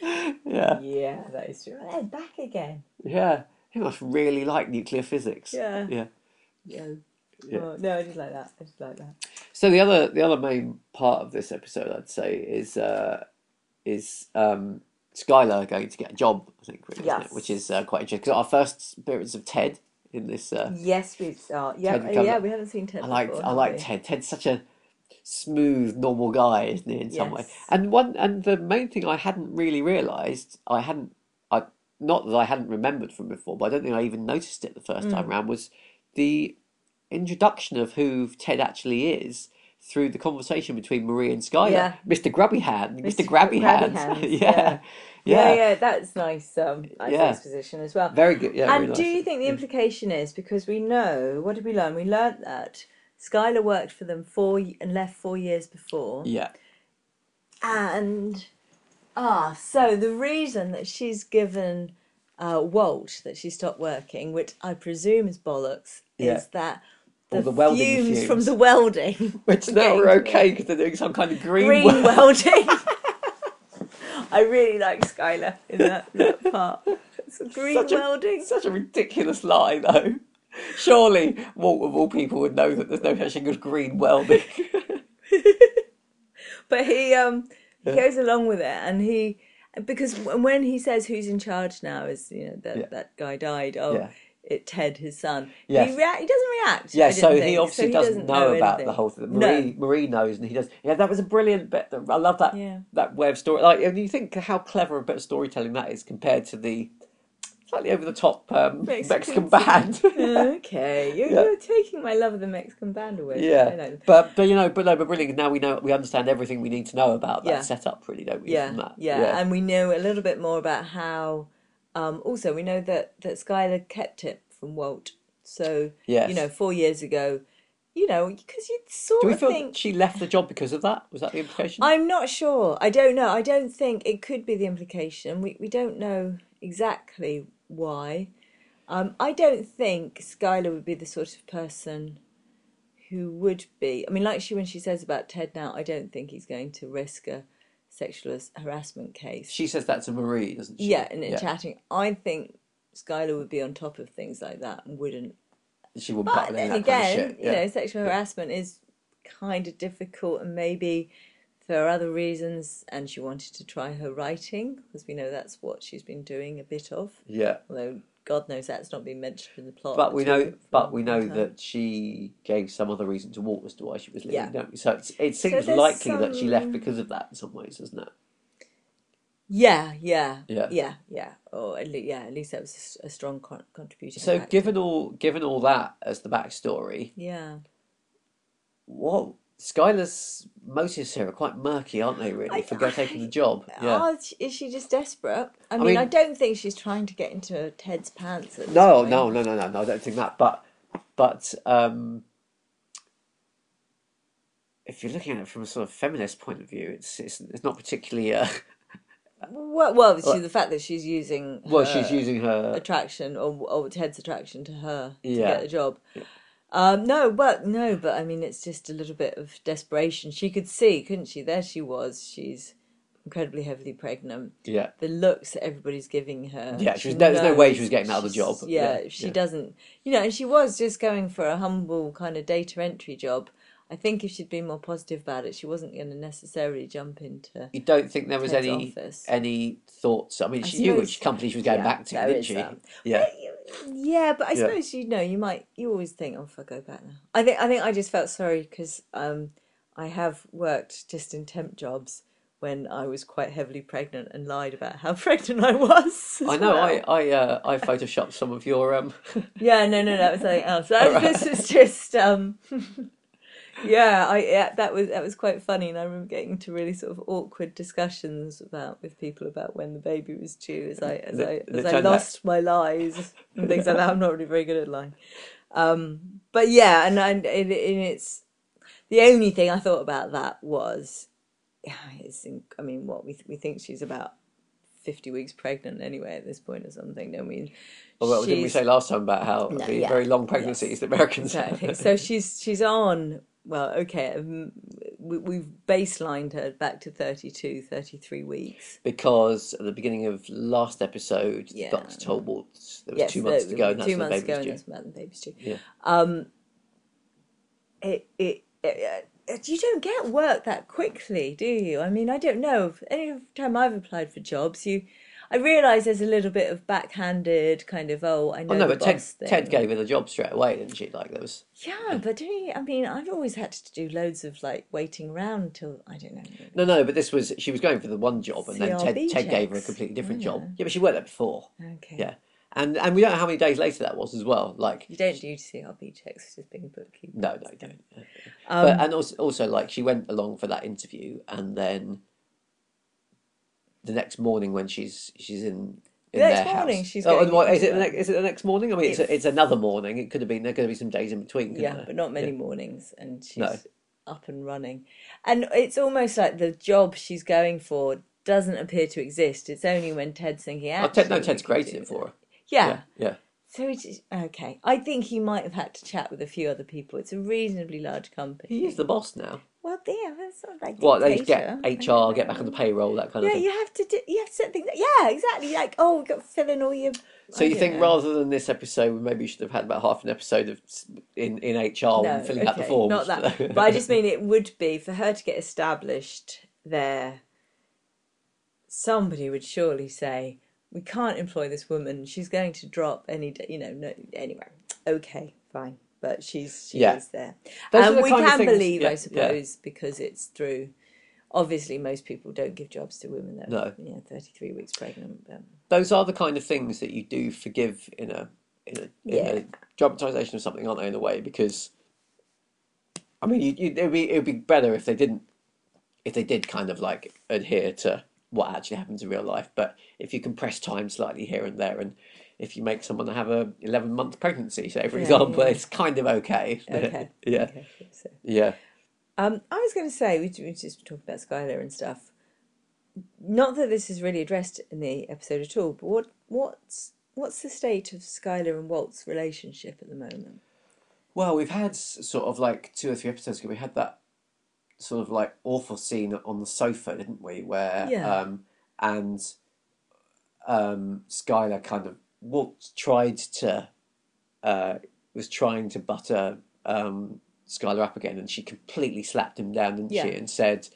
[LAUGHS] yeah, Yeah, that is true. And they're back again. yeah. He must really like nuclear physics. Yeah. yeah. Yeah. Yeah. Oh, no, I just like that. I just like that. So the other the other main part of this episode, I'd say, is uh, is um, Skyler going to get a job. I think, really? Yes. which is uh, quite interesting. Because our first appearance of Ted in this, uh, Yes, we are. Yeah, Ted becomes yeah. We haven't seen Ted. I like I like? Ted. Ted's such a smooth, normal guy, isn't he? In some way. And one and the main thing I hadn't really realised, I hadn't, I not that I hadn't remembered from before, but I don't think I even noticed it the first Mm. time round was the introduction of who Ted actually is through the conversation between Marie and Skyler. Yeah. Mr. Grubby Hand, Mr. Mr. Grabby Grabby Hands. [LAUGHS] Hands, yeah. yeah. Yeah, Yeah. yeah, that's nice. Um, nice Yeah. exposition as well. Very good. Yeah. and do nice. you think the implication is because we know what did we learn? We learned that Skyler worked for them four and left four years before, Yeah. and ah, so the reason that she's given uh, Walt that she stopped working, which I presume is bollocks, Yeah. is that the, the welding fumes, from the welding, [LAUGHS] Which [LAUGHS] now we're okay because they're doing some kind of green, green wel- welding. [LAUGHS] I really like Skyler in that, that part. It's green Such a- welding. Such a ridiculous lie, though. Surely Walt of all people would know that there's no such thing as green welding. [LAUGHS] But he um he Yeah. goes along with it, and he because when he says who's in charge now is you know that Yeah. that guy died. Oh, Yeah. It Ted his son. Yes. He rea- he doesn't react. yeah, so didn't he think. obviously So he doesn't, know, about the whole thing. No. Marie, Marie knows, and he does. Yeah, that was a brilliant bit. I love that Yeah. that way of story. Like, and you think how clever a bit of storytelling that is compared to the slightly over the top um, Mexican Mexican band. [LAUGHS] okay, you're, Yeah. you're taking my love of the Mexican band away. Yeah, but but you know, but no, but really now we know we understand everything we need to know about that Yeah. setup, really, don't we? yeah, that? yeah, and we know a little bit more about how. Um, also, we know that that Skyler kept it from Walt. So Yes. you know, four years ago, you know, because you sort Do we of feel think she left the job because of that? Was that the implication? I'm not sure. I don't know. I don't think it could be the implication. We we don't know exactly why. Um, I don't think Skyler would be the sort of person who would be. I mean, like she when she says about Ted now, I don't think he's going to risk a sexual harassment case. She says that to Marie, doesn't she? yeah, and in chatting, I think Skyler would be on top of things like that and wouldn't She wouldn't but then again, kind of shit. you know, sexual harassment is kind of difficult, and maybe for other reasons. And she wanted to try her writing because we know that's what she's been doing a bit of. yeah. Although God knows that's not been mentioned in the plot. But we know, but we know time. that she gave some other reason to Walt as to why she was leaving, Yeah. don't we? So it's, it seems there's likely that she left because of that in some ways, doesn't it? Yeah, yeah, Yeah. yeah, yeah. Or at least, yeah, at least that was a strong con- contribution. So given all given all that as the backstory, yeah, what Skyler's motives here are quite murky, aren't they? Really, I- for go taking the job. Yeah. Oh, is she just desperate? I mean, mean- I don't think she's trying to get into Ted's pants. No, no, no, no, no, no. I don't think that. But, but um, if you're looking at it from a sort of feminist point of view, it's it's, it's not particularly. Uh, Well, well, obviously the fact that she's using well, her she's using her. attraction or or Ted's attraction to her to Yeah. get the job. Um, no, but no, but I mean, it's just a little bit of desperation. She could see, couldn't she? There she was. She's incredibly heavily pregnant. Yeah, The looks that everybody's giving her. Yeah, she was- she there's no way she was getting out of the job. Yeah, Yeah, she yeah. doesn't. You know, and she was just going for a humble kind of data entry job. I think if she'd been more positive about it, she wasn't going to necessarily jump into. you don't think there was any office. any thoughts? I mean, I she knew which company she was going yeah, back to, didn't she? that. Yeah, Yeah, but I Yeah. suppose you know you might you always think, oh, if I go back now. I think I think I just felt sorry because um, I have worked just in temp jobs when I was quite heavily pregnant and lied about how [LAUGHS] pregnant I was. I know. well. I I uh, I photoshopped some of your um. [LAUGHS] yeah no no that was something else. That, This was just um, [LAUGHS] yeah I yeah that was that was quite funny and I remember getting into really sort of awkward discussions about with people about when the baby was due as I as That- I as I out- lost my lies and things like that. I'm not really very good at lying. [LAUGHS] Um, but yeah, and, and, and it's the only thing I thought about that was, yeah, it's, in- I mean, what we we think she's about fifty weeks pregnant anyway at this point or something. I mean, Well, didn't we say last time about how No, the yeah. very long pregnancies the Americans Exactly. have? So she's she's on. Well, okay, um, we, we've baselined her back to 32, 33 weeks. because at the beginning of last episode, Yeah. the doctor told Walt there was Yes, two months to go, and that's two when the months baby ago, was and due. that's when the baby's due. Yeah. Um, it, it, it, it- you don't get work that quickly, do you? I mean, I don't know. Any time I've applied for jobs, you, I realise there's a little bit of backhanded kind of oh, I know Oh no, but Ted. Ted gave her the job straight away, didn't she? Like there was. Yeah, but do you, I mean, I've always had to do loads of like waiting around till I don't know. No, no, but this was she was going for the one job, and then Ted, CRB Ted gave her a completely different Oh, job. yeah. Yeah, but she worked there before. Okay. Yeah, and and we don't know how many days later that was as well. Like You don't do CRB checks, just being a bookkeeper. no, no, don't. Um, but and also, also like she went along for that interview, and then the next morning when she's she's in. In The next their morning house. she's Oh, going what, is it? The next, is it the next morning? I mean, it's, a, it's another morning. It could have been. There could have been some days in between. Yeah, there? but not many Yeah. mornings, and she's No. up and running. And it's almost like the job she's going for doesn't appear to exist. It's only when Ted's thinking, Oh, Ted, no, Ted's created it for her. Yeah. Yeah, yeah. So it's okay. I think he might have had to chat with a few other people. It's a reasonably large company. He is the boss now. Well, yeah, that's sort of like What they just dictator. I get HR, get back on the payroll, that kind of Yeah, thing. you have to do. You have to set things. Yeah, exactly. Like, oh, we've got to fill in all your. So I you oh, think know. rather than this episode, maybe you should have had about half an episode of in in HR and filling out the forms. Not that. but I [LAUGHS] just mean it would be for her to get established there. Somebody would surely say, "We can't employ this woman. She's going to drop any day." You know. No. Anyway, okay, fine. But she's she Yeah. is there, Those um, are and the we can things- believe, yeah, I yeah. suppose, because it's through. Obviously, most people don't give jobs to women that are No. you know, thirty-three weeks pregnant. But Those are the kind of things that you do forgive in a in a, in Yeah. a dramatization of something, aren't they? In a way, because I mean, you, you, it'd be it'd be better if they didn't if they did kind of like adhere to what actually happens in real life. But if you compress time slightly here and there, and if you make someone have a eleven month pregnancy, say for Yeah, example, yeah. it's kind of [LAUGHS] okay. okay, yeah, okay, so. yeah. Um, I was going to say we we just talked about Skyler and stuff. Not that this is really addressed in the episode at all, but what what's what's the state of Skyler and Walt's relationship at the moment? Well, we've had sort of like two or three episodes ago. We had that sort of like awful scene on the sofa, didn't we? Where Yeah. um, and um, Skylar kind of Walt tried to uh, was trying to butter um, Skyler up again, and she completely slapped him down, didn't Yeah. she? And said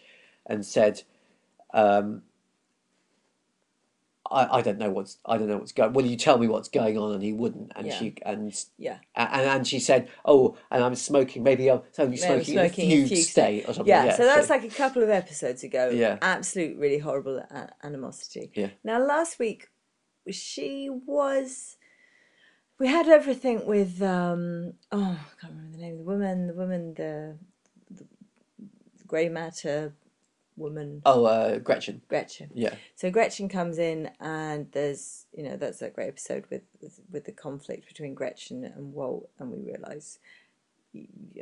and said. Um, I, I don't know what's I don't know what's going. Will you tell me what's going on? And he wouldn't. And Yeah. she and Yeah, and, and she said, "Oh, and I'm smoking. Maybe I'm only Yeah, smoking, smoking in a fugue state or something." yeah. so that's like a couple of episodes ago. Yeah. absolute really horrible animosity. Yeah. Now last week, she was. We had everything with um oh I can't remember the name of the woman the woman the, the grey matter woman oh, uh, Gretchen. Gretchen. Yeah, So Gretchen comes in, and there's you know that's that great episode with with, with the conflict between Gretchen and Walt, and we realise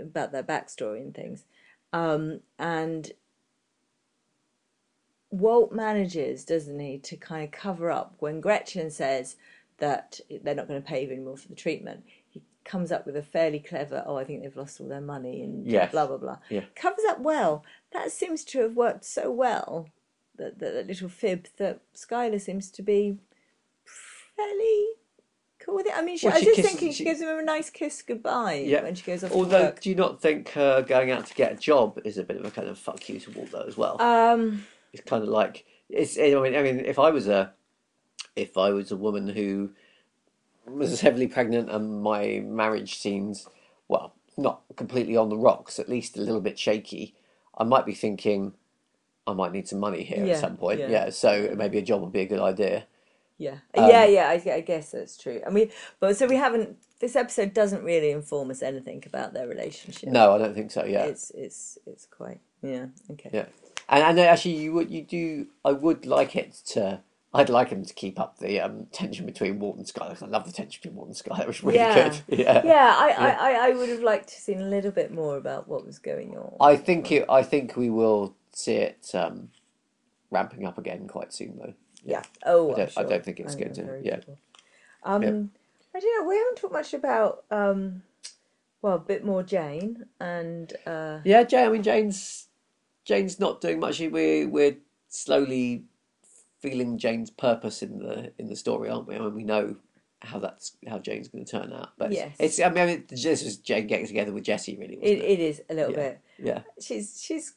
about their backstory and things. Um, and Walt manages, doesn't he, to kind of cover up when Gretchen says that they're not going to pay you anymore for the treatment. He comes up with a fairly clever, oh, I think they've lost all their money and Yes. blah blah blah. Yeah. Covers up well. That seems to have worked so well that that, that little fib that Skyler seems to be fairly cool with it. I mean, she, Well, I was just kisses- thinking she, she- gives him a nice kiss goodbye yeah. when she goes off to Although, do you not think her going out to get a job is a bit of a kind of fuck you to Walt though as well? Um, it's kind of like it's. I mean, I mean, if I was a, if I was a woman who was [LAUGHS] heavily pregnant and my marriage seems well not completely on the rocks, at least a little bit shaky, I might be thinking. I might need some money here Yeah, at some point. yeah. Yeah, so maybe a job would be a good idea. yeah, Um, yeah, yeah. I, I guess that's true. And we, but so we haven't. This episode doesn't really inform us anything about their relationship. No, I don't think so. Yeah, it's it's it's quite yeah okay. Yeah, and and actually, you would you do. I would like it to. I'd like him to keep up the um, tension between Walt and Skyler. 'cause I love the tension between Walt and Skyler. It was really Yeah. good. [LAUGHS] Yeah. Yeah, I, I, I, I would have liked to have seen a little bit more about what was going on. I think it. I think we will see it um, ramping up again quite soon, though. Yeah. Oh, I don't- I sure. don't think it's I'm going to- yeah. Um, Yeah. I don't know. We haven't talked much about um, well, a bit more Jane and uh, Yeah, Jane. I mean, Jane's Jane's not doing much. We we're slowly feeling Jane's purpose in the in the story, aren't we? I mean, we know how that's how Jane's going to turn out. But Yes. it's. I mean, this is Jane getting together with Jesse, really. it, Wasn't it, it is a little Yeah. bit. Yeah. She's she's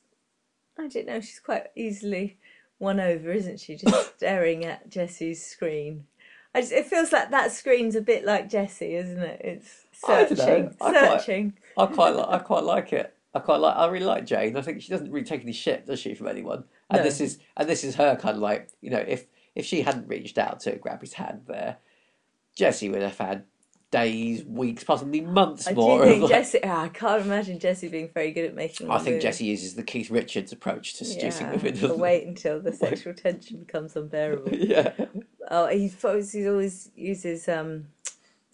I don't know. She's quite easily won over, isn't she? Just [LAUGHS] staring at Jesse's screen. I just, it feels like that screen's a bit like Jesse, isn't it? It's I don't know. searching, quite- searching. I quite like. I quite like it. I quite like. I really like Jane. I think she doesn't really take any shit, does she, from anyone? And No. this is and this is her kind of like you know if if she hadn't reached out to grab his hand there, Jesse would have had days, weeks, possibly months I more. think like- Jesse. ah, I can't imagine Jesse being very good at making. I think. Jesse uses the Keith Richards approach to seducing Yeah, women. wait until the [LAUGHS] sexual tension becomes unbearable. [LAUGHS] yeah, Oh, he always he always uses um.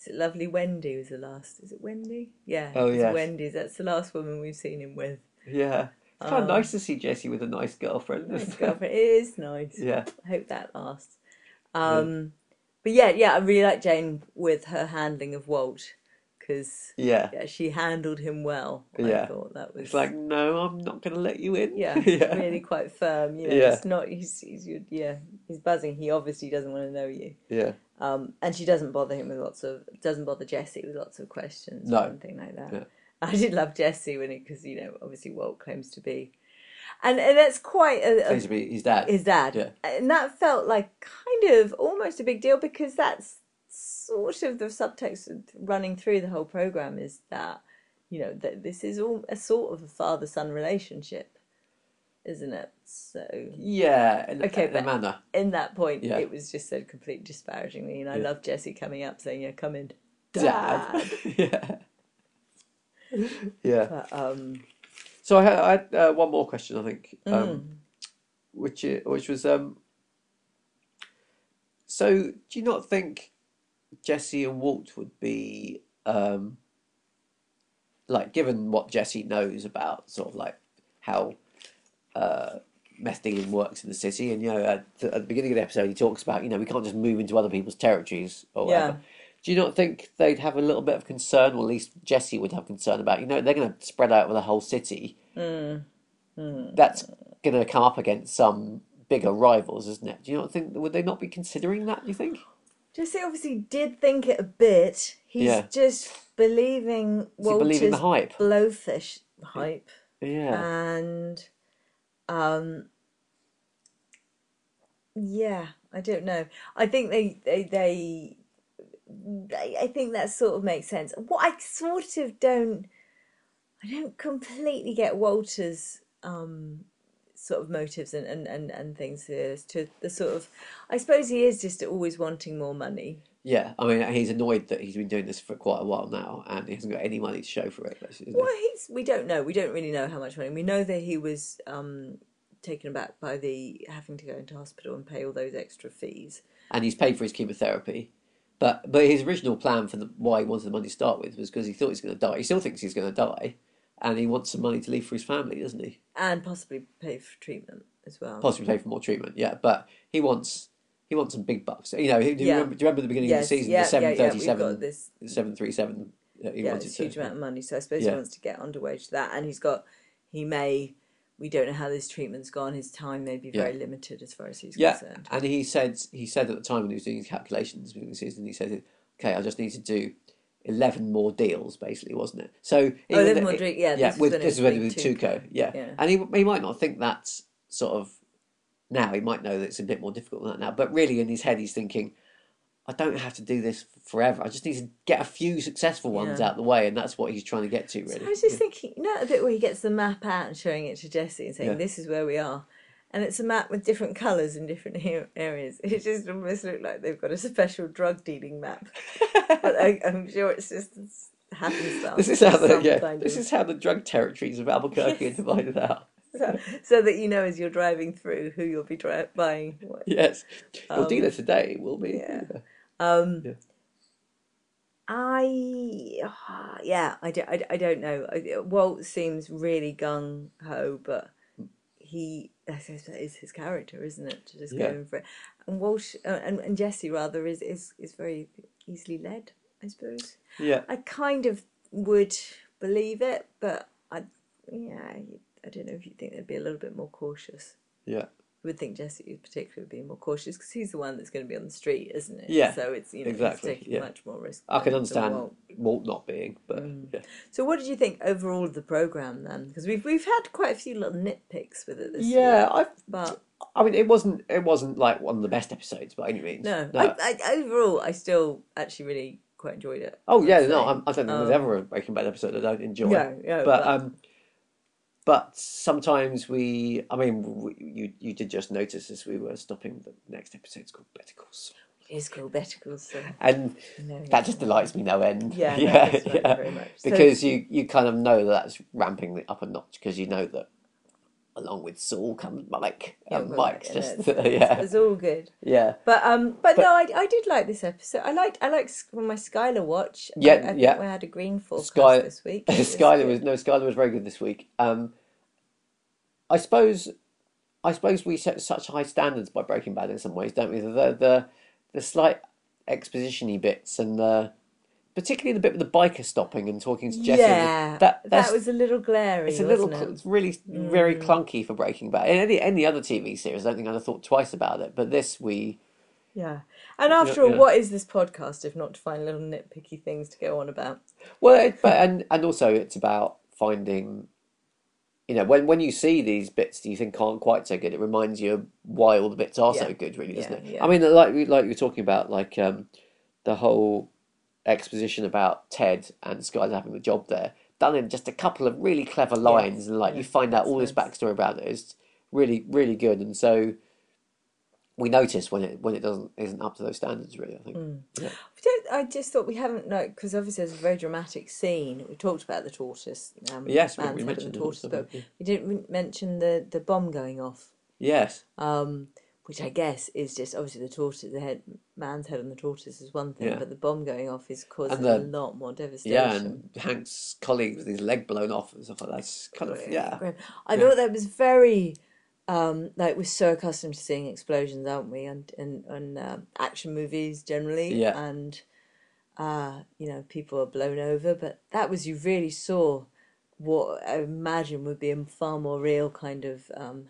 Is it lovely Wendy was the last? Is it Wendy? Yeah. Oh, yes. Wendy's. That's the last woman we've seen him with. yeah. It's kind of Um, nice to see Jesse with a nice girlfriend. Nice girlfriend. It is nice. Yeah, I hope that lasts. Um, but yeah, yeah, I really like Jane with her handling of Walt because yeah. yeah, she handled him well. Yeah. I thought that was It's like, no, I'm not going to let you in. yeah, [LAUGHS] yeah. really quite firm. You know, Yeah. it's not he's, he's yeah he's buzzing. He obviously doesn't want to know you. yeah. Um, and she doesn't bother him with lots of doesn't bother Jesse with lots of questions No. or anything like that. Yeah. [LAUGHS] I did love Jesse when it because you know obviously Walt claims to be, and and that's quite a, a Claims to be his dad. his dad. Yeah. And that felt like kind of almost a big deal because that's sort of the subtext running through the whole program is that, you know, that this is all a sort of a father son relationship, isn't it? So Yeah, in, Okay, in but- manner. in that point, Yeah. it was just said completely disparagingly. And I Yeah. love Jesse coming up saying, yeah, come in. Dad. [LAUGHS] yeah. yeah. But, um, So I had, I had uh, one more question, I think, um, mm. which which was um. So do you not think Jesse and Walt would be um. Like, given what Jesse knows about sort of like how uh, meth dealing works in the city, and you know, at the, at the beginning of the episode, he talks about you know we can't just move into other people's territories or Yeah. whatever. Do you not think they'd have a little bit of concern, or at least Jesse would have concern about? You know, they're going to spread out over the whole city. Mm. That's going to come up against some bigger rivals, isn't it? Do you not think would they not be considering that? Do you think? Jesse obviously did think it a bit. He's Yeah. just believing Walter's believe in the hype? blowfish hype. Yeah, and um yeah i don't know i think they they they I think that sort of makes sense. What I sort of don't, I don't completely get Walter's um, sort of motives and, and, and, and things to the sort of, I suppose he is just always wanting more money. Yeah. I mean, he's annoyed that he's been doing this for quite a while now, and he hasn't got any money to show for it. Well, he's, we don't know. We don't really know how much money. We know that he was um, taken aback by the having to go into hospital and pay all those extra fees. and he's paid for his chemotherapy. But but his original plan for the, why he wanted the money to start with was because he thought he's going to die. He still thinks he's going to die, and he wants some money to leave for his family, doesn't he? And possibly pay for treatment as well. Possibly pay for more treatment. Yeah, but he wants he wants some big bucks. You know, do you, remember, do you remember the beginning yes, of the season? yeah, the seven yeah, yeah. thirty We've seven, got this seven three seven. He yeah, it's a to. huge amount of money. So I suppose Yeah. he wants to get underway to that, and he's got he may. We don't know how this treatment's gone. His time may be Yeah. very limited as far as he's Yeah, concerned. and he said he said at the time when he was doing his calculations at the beginning of the season, he said, "Okay, I just need to do." 11 more deals basically wasn't it so Oh, 11 though more drink- yeah, yeah this with, this is when it was Tuco. Tuco yeah. Yeah. and he, he might not think that's sort of now he might know that it's a bit more difficult than that now but really in his head he's thinking I don't have to do this forever I just need to get a few successful ones Yeah. out of the way and that's what he's trying to get to So really I was just Yeah. thinking, you know, a bit where he gets the map out and showing it to Jesse and saying, Yeah. "This is where we are," and it's a map with different colours in different areas. It just almost looked like they've got a special drug dealing map. [LAUGHS] but I, I'm sure it's just happenstance. this is how the yeah this of- is how the drug territories of Albuquerque are divided out [LAUGHS] so, so that you know as you're driving through who you'll be dri- buying. what. yes your Um, dealer today will be yeah. Um, Yeah. I ah, yeah, I, do, I, I don't know. Walt seems really gung ho, but he that is his character, isn't it? To just Yeah. go in for it. And Walsh uh, and, and Jesse rather is, is is very easily led, I suppose. yeah I kind of would believe it, but I yeah, I don't know if you think they'd be a little bit more cautious. yeah I would think Jesse would be more cautious because he's the one that's going to be on the street, isn't it? Yeah, So it's you know exactly, he's taking yeah. much more risk. I can understand Walt. Walt not being but Mm. yeah So what did you think overall of the program then? Because we've we've had quite a few little nitpicks with it this yeah year, I but I mean, it wasn't it wasn't like one of the best episodes by any means. no, I, I, overall I still actually really quite enjoyed it. oh yeah, no. I'm, I don't think there's Um, ever a Breaking Bad episode I don't enjoy. No, no, but um, but sometimes we, I mean, we, you you did just notice as we were stopping the next episode's called Better Call Saul. is called Better Call Saul. [LAUGHS] and No, that just delights me no end. Yeah, [LAUGHS] yeah, that very, yeah. much. So- Because you you kind of know that that's ramping it up a notch because you know that along with Saul comes Mike, Yeah, and but Mike's like, just [LAUGHS] it's, it's- yeah, it's all good. yeah. But um, but, But- no, I, I did like this episode. I liked I liked my Skyler watch. Yeah, I, I think yeah. we had a green forecast Sky- this week. [LAUGHS] It was Skyler was no Skyler was very good this week. Um, I suppose, I suppose we set such high standards by Breaking Bad in some ways, don't we? The the the slight exposition-y bits and the particularly the bit with the biker stopping and talking to Jesse. yeah, that that, was a little glary. it's a little it? Mm. it's really very clunky for Breaking Bad. In any any other TV series, I don't think I'd have thought twice about it. But this we Yeah, and after Yeah, all, yeah. what is this podcast if not to find little nitpicky things to go on about? Well, it, but and and also it's about finding, you know, when when you see these bits that you think aren't quite so good, it reminds you of why all the bits are so good, really, doesn't Yeah, it? yeah. I mean, like like you were talking about, like um, the whole exposition about Ted and Skyler having the job there, done in just a couple of really clever lines, and like yeah, you find out all this backstory about it. It's really really good, and so. We notice when it when it doesn't isn't up to those standards really. I think. Mm. Yeah. I just thought we haven't no because obviously there's a very dramatic scene. We talked about the tortoise. Um, Yes, we- we mentioned the tortoise, but yeah. we didn't mention the the bomb going off. Yes. um, which I guess is just obviously the tortoise, the head, man's head on the tortoise is one thing, Yeah. but the bomb going off is causing the- a lot more devastation. Yeah, and Hank's colleague with his leg blown off and stuff like that. It's kind of yeah. grim. I thought that was very, um, like we're so accustomed to seeing explosions, aren't we? And in on um, action movies generally, Yeah. and uh, you know people are blown over, but that was you really saw what I imagine would be a far more real kind of. Um,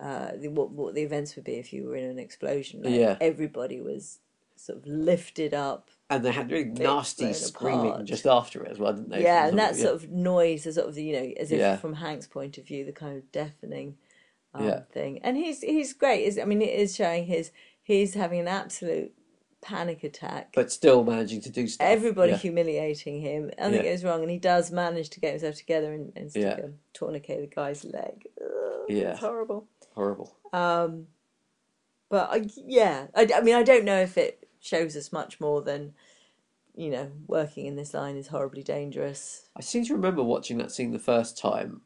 uh, the, what what the events would be if you were in an explosion. Like, Yeah. everybody was sort of lifted up. And they had really nasty screaming apart. just after it as well, didn't they? yeah, and that yeah. sort of noise, the sort of you know, as if Yeah. from Hank's point of view, the kind of deafening um, Yeah. thing. And he's he's great. Is I mean, it is showing his he's having an absolute panic attack. but still managing to do stuff. Everybody Yeah. humiliating him. Nothing Yeah. goes wrong, and he does manage to get himself together and, and stick Yeah. a tourniquet the guy's leg. Ugh, Yeah. it's horrible. Horrible. Um, but I, yeah, I, I mean, I don't know if it shows us much more than, you know, working in this line is horribly dangerous. I seem to remember watching that scene the first time.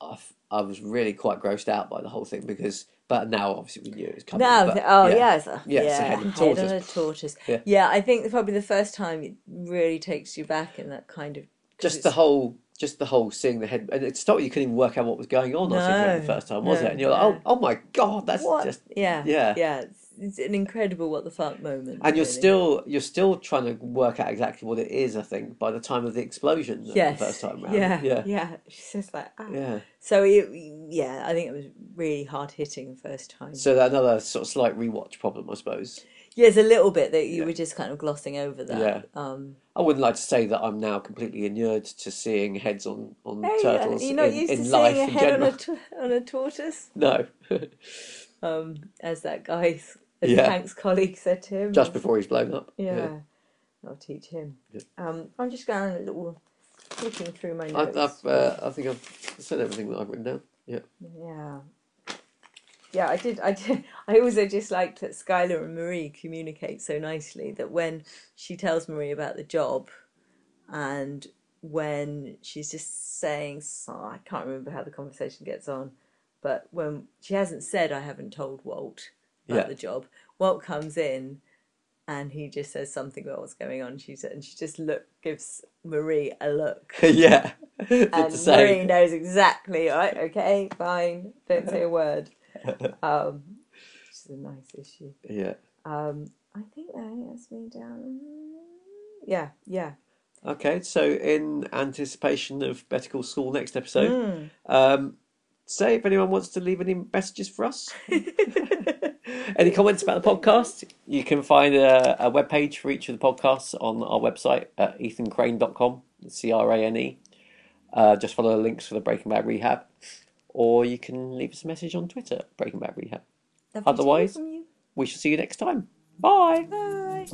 I, f- I was really quite grossed out by the whole thing because, but now obviously we knew it was coming. No, but, oh yeah. yeah, it's a, Yeah, yeah, it's a head on tortoise. a tortoise. Yeah. Yeah. I think probably the first time it really takes you back in that kind of. Just the whole, just the whole seeing the head, and it's not you couldn't even work out what was going on. I think No, the first time was no, it? And you're like, no. oh, oh my god, that's what? just yeah, yeah. yeah. It's, it's an incredible what the fuck moment. And you're really. still you're still trying to work out exactly what it is. I think by the time of the explosion, the- yes, the first time [LAUGHS] round. Yeah, yeah, yeah. She's just like ah. yeah. So it, yeah, I think it was really hard hitting the first time. So that another sort of slight rewatch problem, I suppose. Yeah, there's a little bit that you Yeah. were just kind of glossing over that. Yeah. Um, I wouldn't like to say that I'm now completely inured to seeing heads on on hey, turtles you're not in, used to seeing a head on a, on a tortoise, [LAUGHS] No, [LAUGHS] um, as that guy, as Yeah. Hank's colleague said to him. just before he's blown up. Yeah, I'll teach him. Yeah. Um, I'm just going a little looking through my I, notes. I've uh, I think I've said everything that I've written down. Yeah, Yeah. Yeah, I did. I did. [LAUGHS] I also just liked that Skyler and Marie communicate so nicely that when she tells Marie about the job, and when she's just saying, so oh, I can't remember how the conversation gets on, but when she hasn't said, "I haven't told Walt about Yeah. the job," Walt comes in, and he just says something about what's going on. She said, and she just look gives Marie a look. [LAUGHS] yeah. [LAUGHS] And Marie knows exactly, right? Okay, fine, don't say a word. [LAUGHS] Um, which is a nice issue. yeah. Um, I think that has me down. Yeah, yeah. Okay, so in anticipation of Better Call Saul next episode, Mm. um, say if anyone wants to leave any messages for us. [LAUGHS] Any comments about the podcast? You can find a, a webpage for each of the podcasts on our website at ethancrane.com, C R A N E. Uh, just follow the links for the Breaking Bad Rehab or you can leave us a message on Twitter, Breaking Bad Rehab. Lovely Otherwise, we shall see you next time. Bye. Bye.